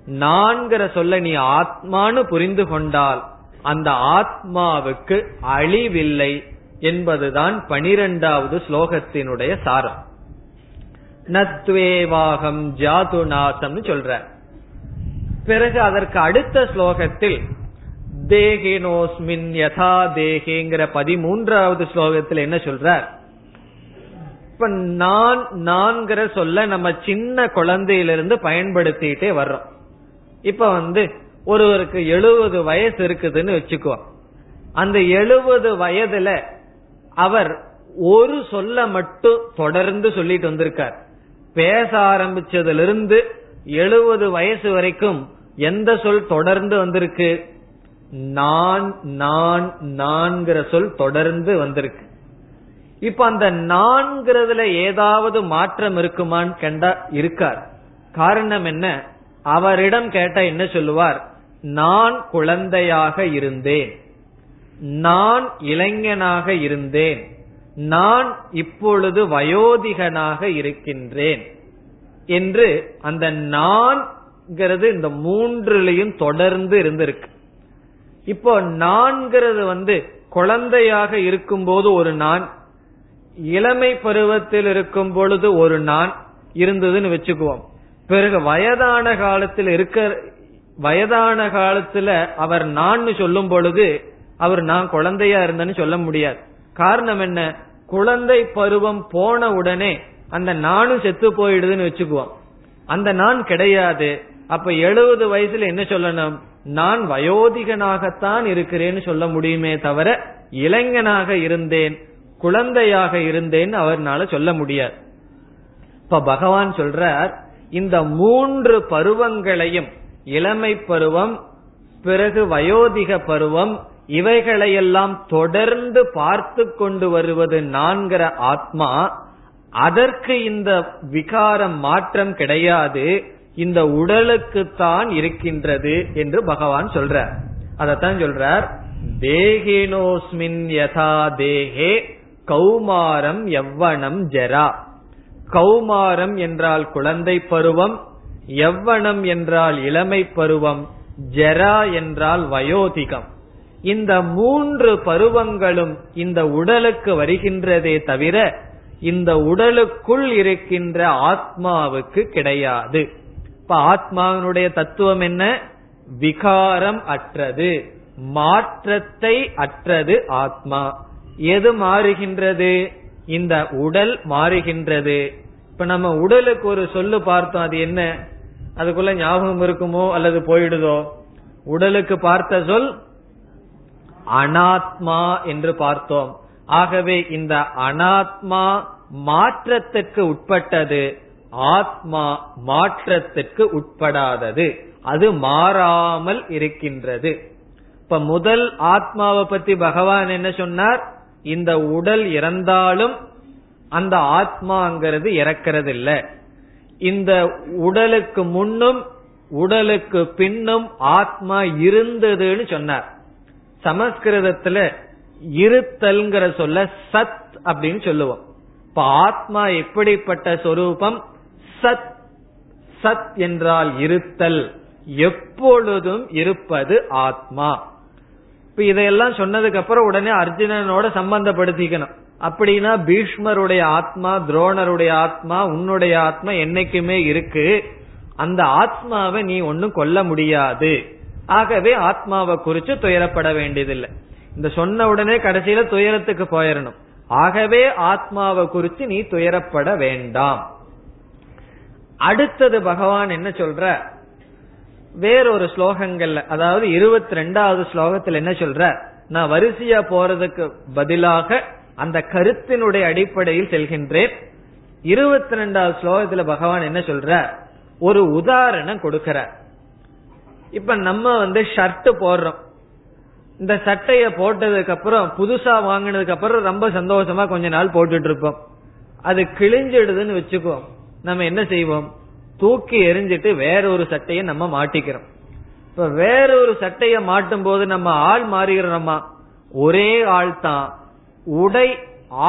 நான்கிற சொல்ல நீ ஆத்மானு புரிந்து கொண்டால் அந்த ஆத்மாவுக்கு அழிவில்லை என்பதுதான் பனிரெண்டாவது ஸ்லோகத்தினுடைய சாரம். நத்வேவாகம் ஜாது நாசம்னு சொல்ற பிறகு அதற்கு அடுத்த ஸ்லோகத்தில் தேகினோஸ்மின் யதா தேகேங்கிற பதிமூன்றாவது ஸ்லோகத்தில் என்ன சொல்றார்? இப்ப நான் நான்கிற சொல்ல நம்ம சின்ன குழந்தையிலிருந்து பயன்படுத்திட்டே வர்றோம். இப்ப வந்து ஒருவருக்கு எழுபது வயசு இருக்குதுன்னு வச்சுக்கோ. அந்த எழுபது வயதுல அவர் ஒரு சொல்ல மட்டும் தொடர்ந்து சொல்லிட்டு வந்திருக்கார். பேச ஆரம்பிச்சதுல இருந்து எழுபது வயசு வரைக்கும் எந்த சொல் தொடர்ந்து வந்திருக்கு? நான் நான் நான்கிற சொல் தொடர்ந்து வந்திருக்கு. இப்ப அந்த நான்கிறதுல ஏதாவது மாற்றம் இருக்குமான்னு கண்டா இருக்கார். காரணம் என்ன? அவரிடம் கேட்டா என்ன சொல்லுவார்? நான் குழந்தையாக இருந்தேன். நான் இளைஞனாக இருந்தேன். நான் இப்பொழுது வயோதிகனாக இருக்கின்றேன். என்று அந்த நான்கிறது இந்த மூன்றுலையும் தொடர்ந்து இருந்திருக்கு. இப்போ நான்கிறது வந்து குழந்தையாக இருக்கும்போது ஒரு நான் இளமை பருவத்தில் இருக்கும் பொழுது ஒரு நான் இருந்ததுன்னு வச்சுக்குவோம். பிறகு வயதான காலத்தில் இருக்க வயதான காலத்துல அவர் நான் சொல்லும் பொழுது அவர் நான் குழந்தையா இருந்தேன்னு சொல்ல முடியாது. காரணம் என்ன? குழந்தை பருவம் போன உடனே அந்த நானும் செத்து போயிடுதுன்னு வச்சுக்குவோம். அந்த நான் கிடையாது. அப்ப எழுபது வயசுல என்ன சொல்லணும்? நான் வயோதிகனாகத்தான் இருக்கிறேன்னு சொல்ல முடியுமே தவிர இளைஞனாக இருந்தேன். குழந்தையாக இருந்தேன் அவர்னால சொல்ல முடியாது. இப்ப பகவான் சொல்றார் இந்த மூன்று பருவங்களையும் இளமை பருவம் பிறகு வயோதிக பருவம் இவைகளையெல்லாம் தொடர்ந்து பார்த்து கொண்டு வருவது நான்கிற ஆத்மா அதற்கு இந்த விகாரம் மாற்றம் கிடையாது இந்த உடலுக்குத்தான் இருக்கின்றது என்று பகவான் சொல்றார். அதத்தான் சொல்றார் தேகினோஸ்மின் யதா தேகே கௌமாரம் எவ்வனம் ஜெரா. கௌமாரம் என்றால் குழந்தை பருவம் எவ்வனம் என்றால் இளமை பருவம் ஜெரா என்றால் வயோதிகம். இந்த மூன்று பருவங்களும் இந்த உடலுக்கு வருகின்றதே தவிர இந்த உடலுக்குள் இருக்கின்ற ஆத்மாவுக்கு கிடையாது. இப்ப ஆத்மாவினுடைய தத்துவம் என்ன? விகாரம் அற்றது மாற்றத்தை அற்றது ஆத்மா. எது மாறுகின்றது? இந்த உடல் மாறுகின்றது. இப்ப நம்ம உடலுக்கு ஒரு சொல்லு பார்த்தோம் அது என்ன? அதுக்குள்ள ஞாபகம் இருக்குமோ அல்லது போயிடுதோ? உடலுக்கு பார்த்த சொல் அனாத்மா என்று பார்த்தோம். ஆகவே இந்த அனாத்மா மாற்றத்திற்கு உட்பட்டது ஆத்மா மாற்றத்திற்கு உட்படாதது. அது மாறாமல் இருக்கின்றது. இப்ப முதல் ஆத்மாவை பத்தி பகவான் என்ன சொன்னார்? இந்த உடல் இறந்தாலும் அந்த ஆத்மாங்கிறது இறக்கிறது இல்ல இந்த உடலுக்கு முன்னும் உடலுக்கு பின்னும் ஆத்மா இருந்ததுன்னு சொன்னார். சமஸ்கிருதத்துல இருத்தல்ங்கிற சொல்ல சத் அப்படின்னு சொல்லுவோம். இப்ப ஆத்மா எப்படிப்பட்ட சொரூபம்? சத் சத் என்றால் இருத்தல். எப்பொழுதும் இருப்பது ஆத்மா. இப்ப இதையெல்லாம் சொன்னதுக்கு அப்புறம் உடனே அர்ஜுனனோட சம்பந்தப்படுத்திக்கணும். அப்படின்னா பீஷ்மருடைய ஆத்மா துரோணருடைய ஆத்மா உன்னுடைய ஆத்மா என்னைக்குமே இருக்கு. அந்த ஆத்மாவை நீ ஒன்னும் கொல்ல முடியாது. ஆகவே ஆத்மாவை குறிச்சு துயரப்பட வேண்டியதில்லை. இந்த சொன்ன உடனே கடைசியில துயரத்துக்கு போயிடணும் ஆகவே ஆத்மாவை குறித்து நீ துயரப்பட வேண்டாம். அடுத்தது பகவான் என்ன சொல்ற? வேறொரு ஸ்லோகங்கள்ல அதாவது இருபத்தி ரெண்டாவது ஸ்லோகத்தில் என்ன சொல்ற? நான் வரிசையா போறதுக்கு பதிலாக அந்த கருத்தினுடைய அடிப்படையில் செல்கின்றேன். இருபத்தி ரெண்டாவது ஸ்லோகத்துல பகவான் என்ன சொல்ற? ஒரு உதாரணம் கொடுக்கிறார் இப்ப நம்ம வந்து ஷர்ட் போடுறோம். இந்த சட்டைய போட்டதுக்கு அப்புறம் புதுசா வாங்கினதுக்கு அப்புறம் ரொம்ப சந்தோஷமா கொஞ்ச நாள் போட்டுட்டு இருப்போம். அது கிழிஞ்சிடுதுன்னு வச்சுக்கோம் நம்ம என்ன செய்வோம்? தூக்கி எரிஞ்சிட்டு வேற ஒரு சட்டையை நம்ம மாட்டிக்கிறோம். இப்ப வேற ஒரு சட்டைய மாட்டும் போது நம்ம ஆள் மாறுகிறோமா? ஒரே ஆள் தான். உடை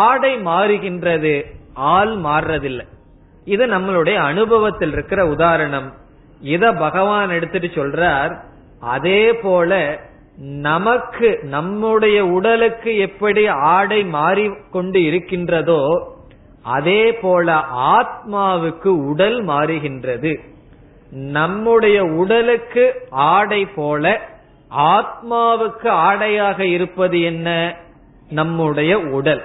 ஆடை மாறுகின்றது ஆள் மாறுறதில்லை. இது நம்மளுடைய அனுபவத்தில் இருக்கிற உதாரணம். இத பகவான் எடுத்துட்டு சொல்றார் அதே போல நமக்கு நம்முடைய உடலுக்கு எப்படி ஆடை மாறிக்கொண்டு இருக்கின்றதோ அதே போல ஆத்மாவுக்கு உடல் மாறுகின்றது. நம்முடைய உடலுக்கு ஆடை போல ஆத்மாவுக்கு ஆடையாக இருப்பது என்ன? நம்முடைய உடல்.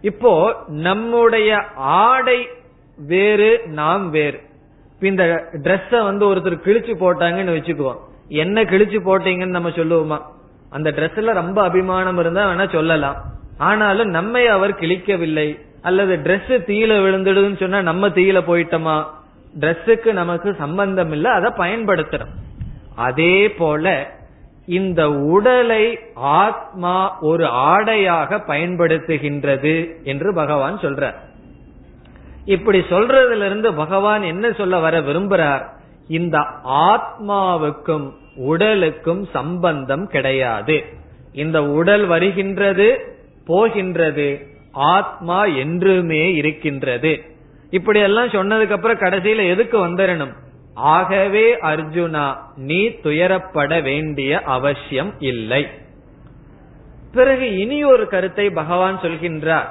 இப்போ நம்முடைய ஆடை வேறு நாம் வேறு. இந்த ட்ரெஸ்ஸ வந்து ஒருத்தர் கிழிச்சு போட்டாங்கன்னு வச்சுக்குவோம். என்ன கிழிச்சு போட்டீங்கன்னு நம்ம சொல்லுவோமா? அந்த ட்ரெஸ்ல ரொம்ப அபிமானம் இருந்தா வேணா சொல்லலாம். ஆனாலும் நம்மை அவர் கிழிக்கவில்லை. அல்லது Dress தீயில விழுந்துடுதுன்னு சொன்னா நம்ம தீயில போயிட்டோமா? ட்ரெஸ்ஸுக்கு நமக்கு சம்பந்தம் இல்ல அதை பயன்படுத்துறோம். அதே போல இந்த உடலை ஆத்மா ஒரு ஆடையாக பயன்படுத்துகின்றது என்று பகவான் சொல்றார். இப்படி சொல்றதுல இருந்து பகவான் என்ன சொல்ல வர விரும்புறார்? இந்த ஆத்மாவுக்கும் உடலுக்கும் சம்பந்தம் கிடையாது. இந்த உடல் வருகின்றது போகின்றது ஆத்மா என்றுமே இருக்கின்றது. இப்படி எல்லாம் சொன்னதுக்கு அப்புறம் கடைசியில எதுக்கு வந்துடணும் ஆகவே அர்ஜுனா நீ துயரப்பட வேண்டிய அவசியம் இல்லை. பிறகு இனி ஒரு கருத்தை பகவான் சொல்கின்றார்.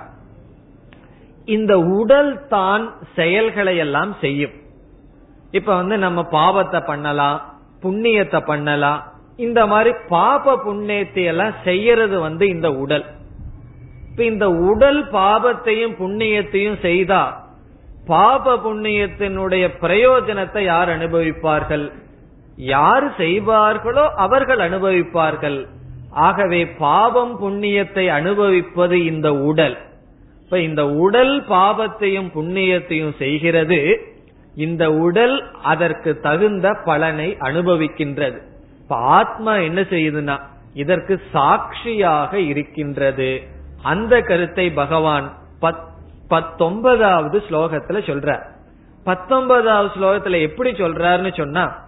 இந்த உடல் தான் செயல்களை எல்லாம் செய்யும். இப்ப வந்து நம்ம பாவத்தை பண்ணலாம் புண்ணியத்தை பண்ணலாம். இந்த மாதிரி பாப புண்ணியத்தை எல்லாம் செய்யறது வந்து இந்த உடல். இப்ப இந்த உடல் பாபத்தையும் புண்ணியத்தையும் செய்தா பாப புண்ணியத்தினுடைய பிரயோஜனத்தை யார் அனுபவிப்பார்கள்? யார் செய்வார்களோ அவர்கள் அனுபவிப்பார்கள். ஆகவே பாவம் புண்ணியத்தை அனுபவிப்பது இந்த உடல். இப்ப இந்த உடல் பாபத்தையும் புண்ணியத்தையும் செய்கிறது இந்த உடல் அதற்கு தகுந்த பலனை அனுபவிக்கின்றது. இப்ப ஆத்மா என்ன செய்யுதுன்னா இதற்கு சாட்சியாக இருக்கின்றது. அந்த கருத்தை பகவான் பத்தொன்பதாவது ஸ்லோகத்துல சொல்றார். பத்தொன்பதாவது ஸ்லோகத்துல எப்படி சொல்றாருன்னு சொன்னா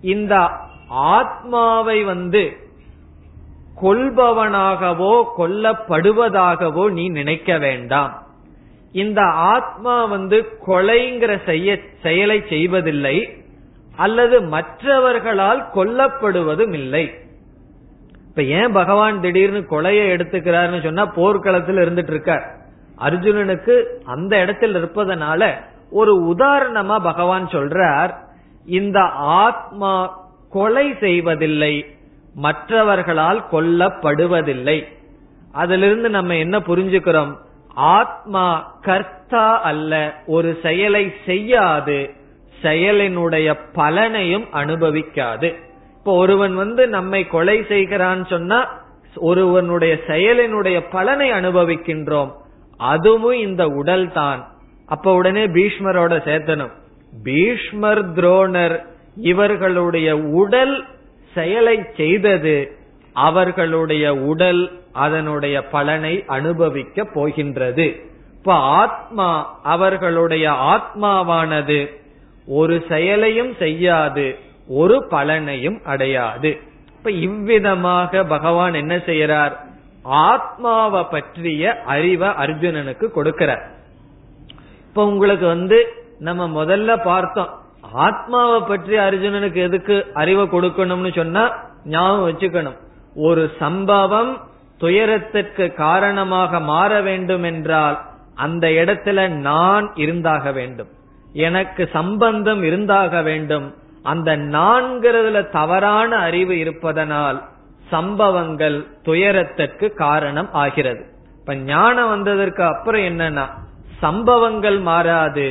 இந்த ஆத்மாவை வந்து கொள்பவனாகவோ கொல்லப்படுவதாகவோ நீ நினைக்க வேண்டாம். இந்த ஆத்மா வந்து கொலைங்கிற செய்ய செயலை செய்வதில்லை அல்லது மற்றவர்களால் கொல்லப்படுவதும் இல்லை. இப்ப ஏன் பகவான் திடீர்னு கொலையை எடுத்துக்கிறாருன்னு சொன்னா போர்க்களத்தில் இருந்துட்டு இருக்கார் அர்ஜுனனுக்கு அந்த இடத்தில் இருப்பதனால ஒரு உதாரணமா பகவான் சொல்றார் இந்த ஆத்மா கொலை செய்வதில்லை மற்றவர்களால் கொல்லப்படுவதில்லை. அதிலிருந்து நம்ம என்ன புரிஞ்சுக்கிறோம்? ஆத்மா கர்த்தா அல்ல ஒரு செயலை செய்யாது செயலினுடைய பலனையும் அனுபவிக்காது. இப்போ ஒருவன் வந்து நம்மை கொலை செய்கிறான் சொன்னா ஒருவனுடைய செயலினுடைய பலனை அனுபவிக்கின்றோம். அதுவும் இந்த உடல் தான். அப்ப உடனே பீஷ்மரோட சேர்த்தனும். பீஷ்மர் துரோணர் இவர்களுடைய உடல் செயலை செய்தது அவர்களுடைய உடல் அதனுடைய பலனை அனுபவிக்க போகின்றது. இப்ப ஆத்மா அவர்களுடைய ஆத்மாவானது ஒரு செயலையும் செய்யாது. ஒரு பலனையும் அடையாது. இப்ப இவ்விதமாக பகவான் என்ன செய்யறார் ஆத்மாவை பற்றிய அறிவை அர்ஜுனனுக்கு கொடுக்கிறார். இப்ப உங்களுக்கு வந்து நம்ம முதல்ல பார்த்தோம். ஆத்மாவை பற்றி அர்ஜுனனுக்கு எதுக்கு அறிவை கொடுக்கணும்னு சொன்னா ஞாபகம் வச்சுக்கணும். ஒரு சம்பவம் துயரத்திற்கு காரணமாக மாற வேண்டும் என்றால் அந்த இடத்துல நான் இருந்தாக வேண்டும். எனக்கு சம்பந்தம் இருந்தாக வேண்டும். அந்த நான்கிறதுல தவறான அறிவு இருப்பதனால் சம்பவங்கள் துயரத்திற்கு காரணம் ஆகிறது. இப்ப ஞானம் வந்ததற்கு அப்புறம் என்னன்னா சம்பவங்கள் மாறாது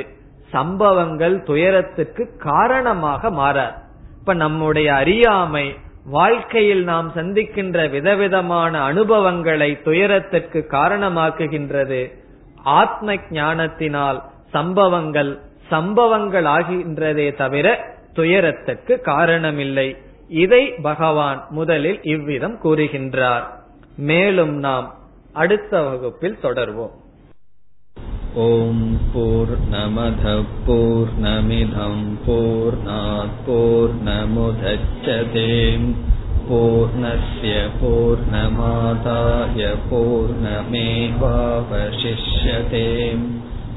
சம்பவங்கள் துயரத்துக்கு காரணமாக மாறாது. இப்ப நம்முடைய அறியாமை வாழ்க்கையில் நாம் சந்திக்கின்ற விதவிதமான அனுபவங்களை துயரத்திற்கு காரணமாக்குகின்றது. ஆத்ம ஞானத்தினால் சம்பவங்கள் சம்பவங்கள் ஆகின்றதே தவிர துயரத்திற்கு காரணமில்லை இதை பகவான் முதலில் இவ்விதம் கூறுகின்றார் மேலும் நாம் அடுத்த வகுப்பில் தொடர்வோம் ॐ पूर्णमधपूर्णमिधम् पूर्णात् पूर्णमुदच्छते पूर्णस्य पूर्णमादाय पूर्णमेवावशिष्यते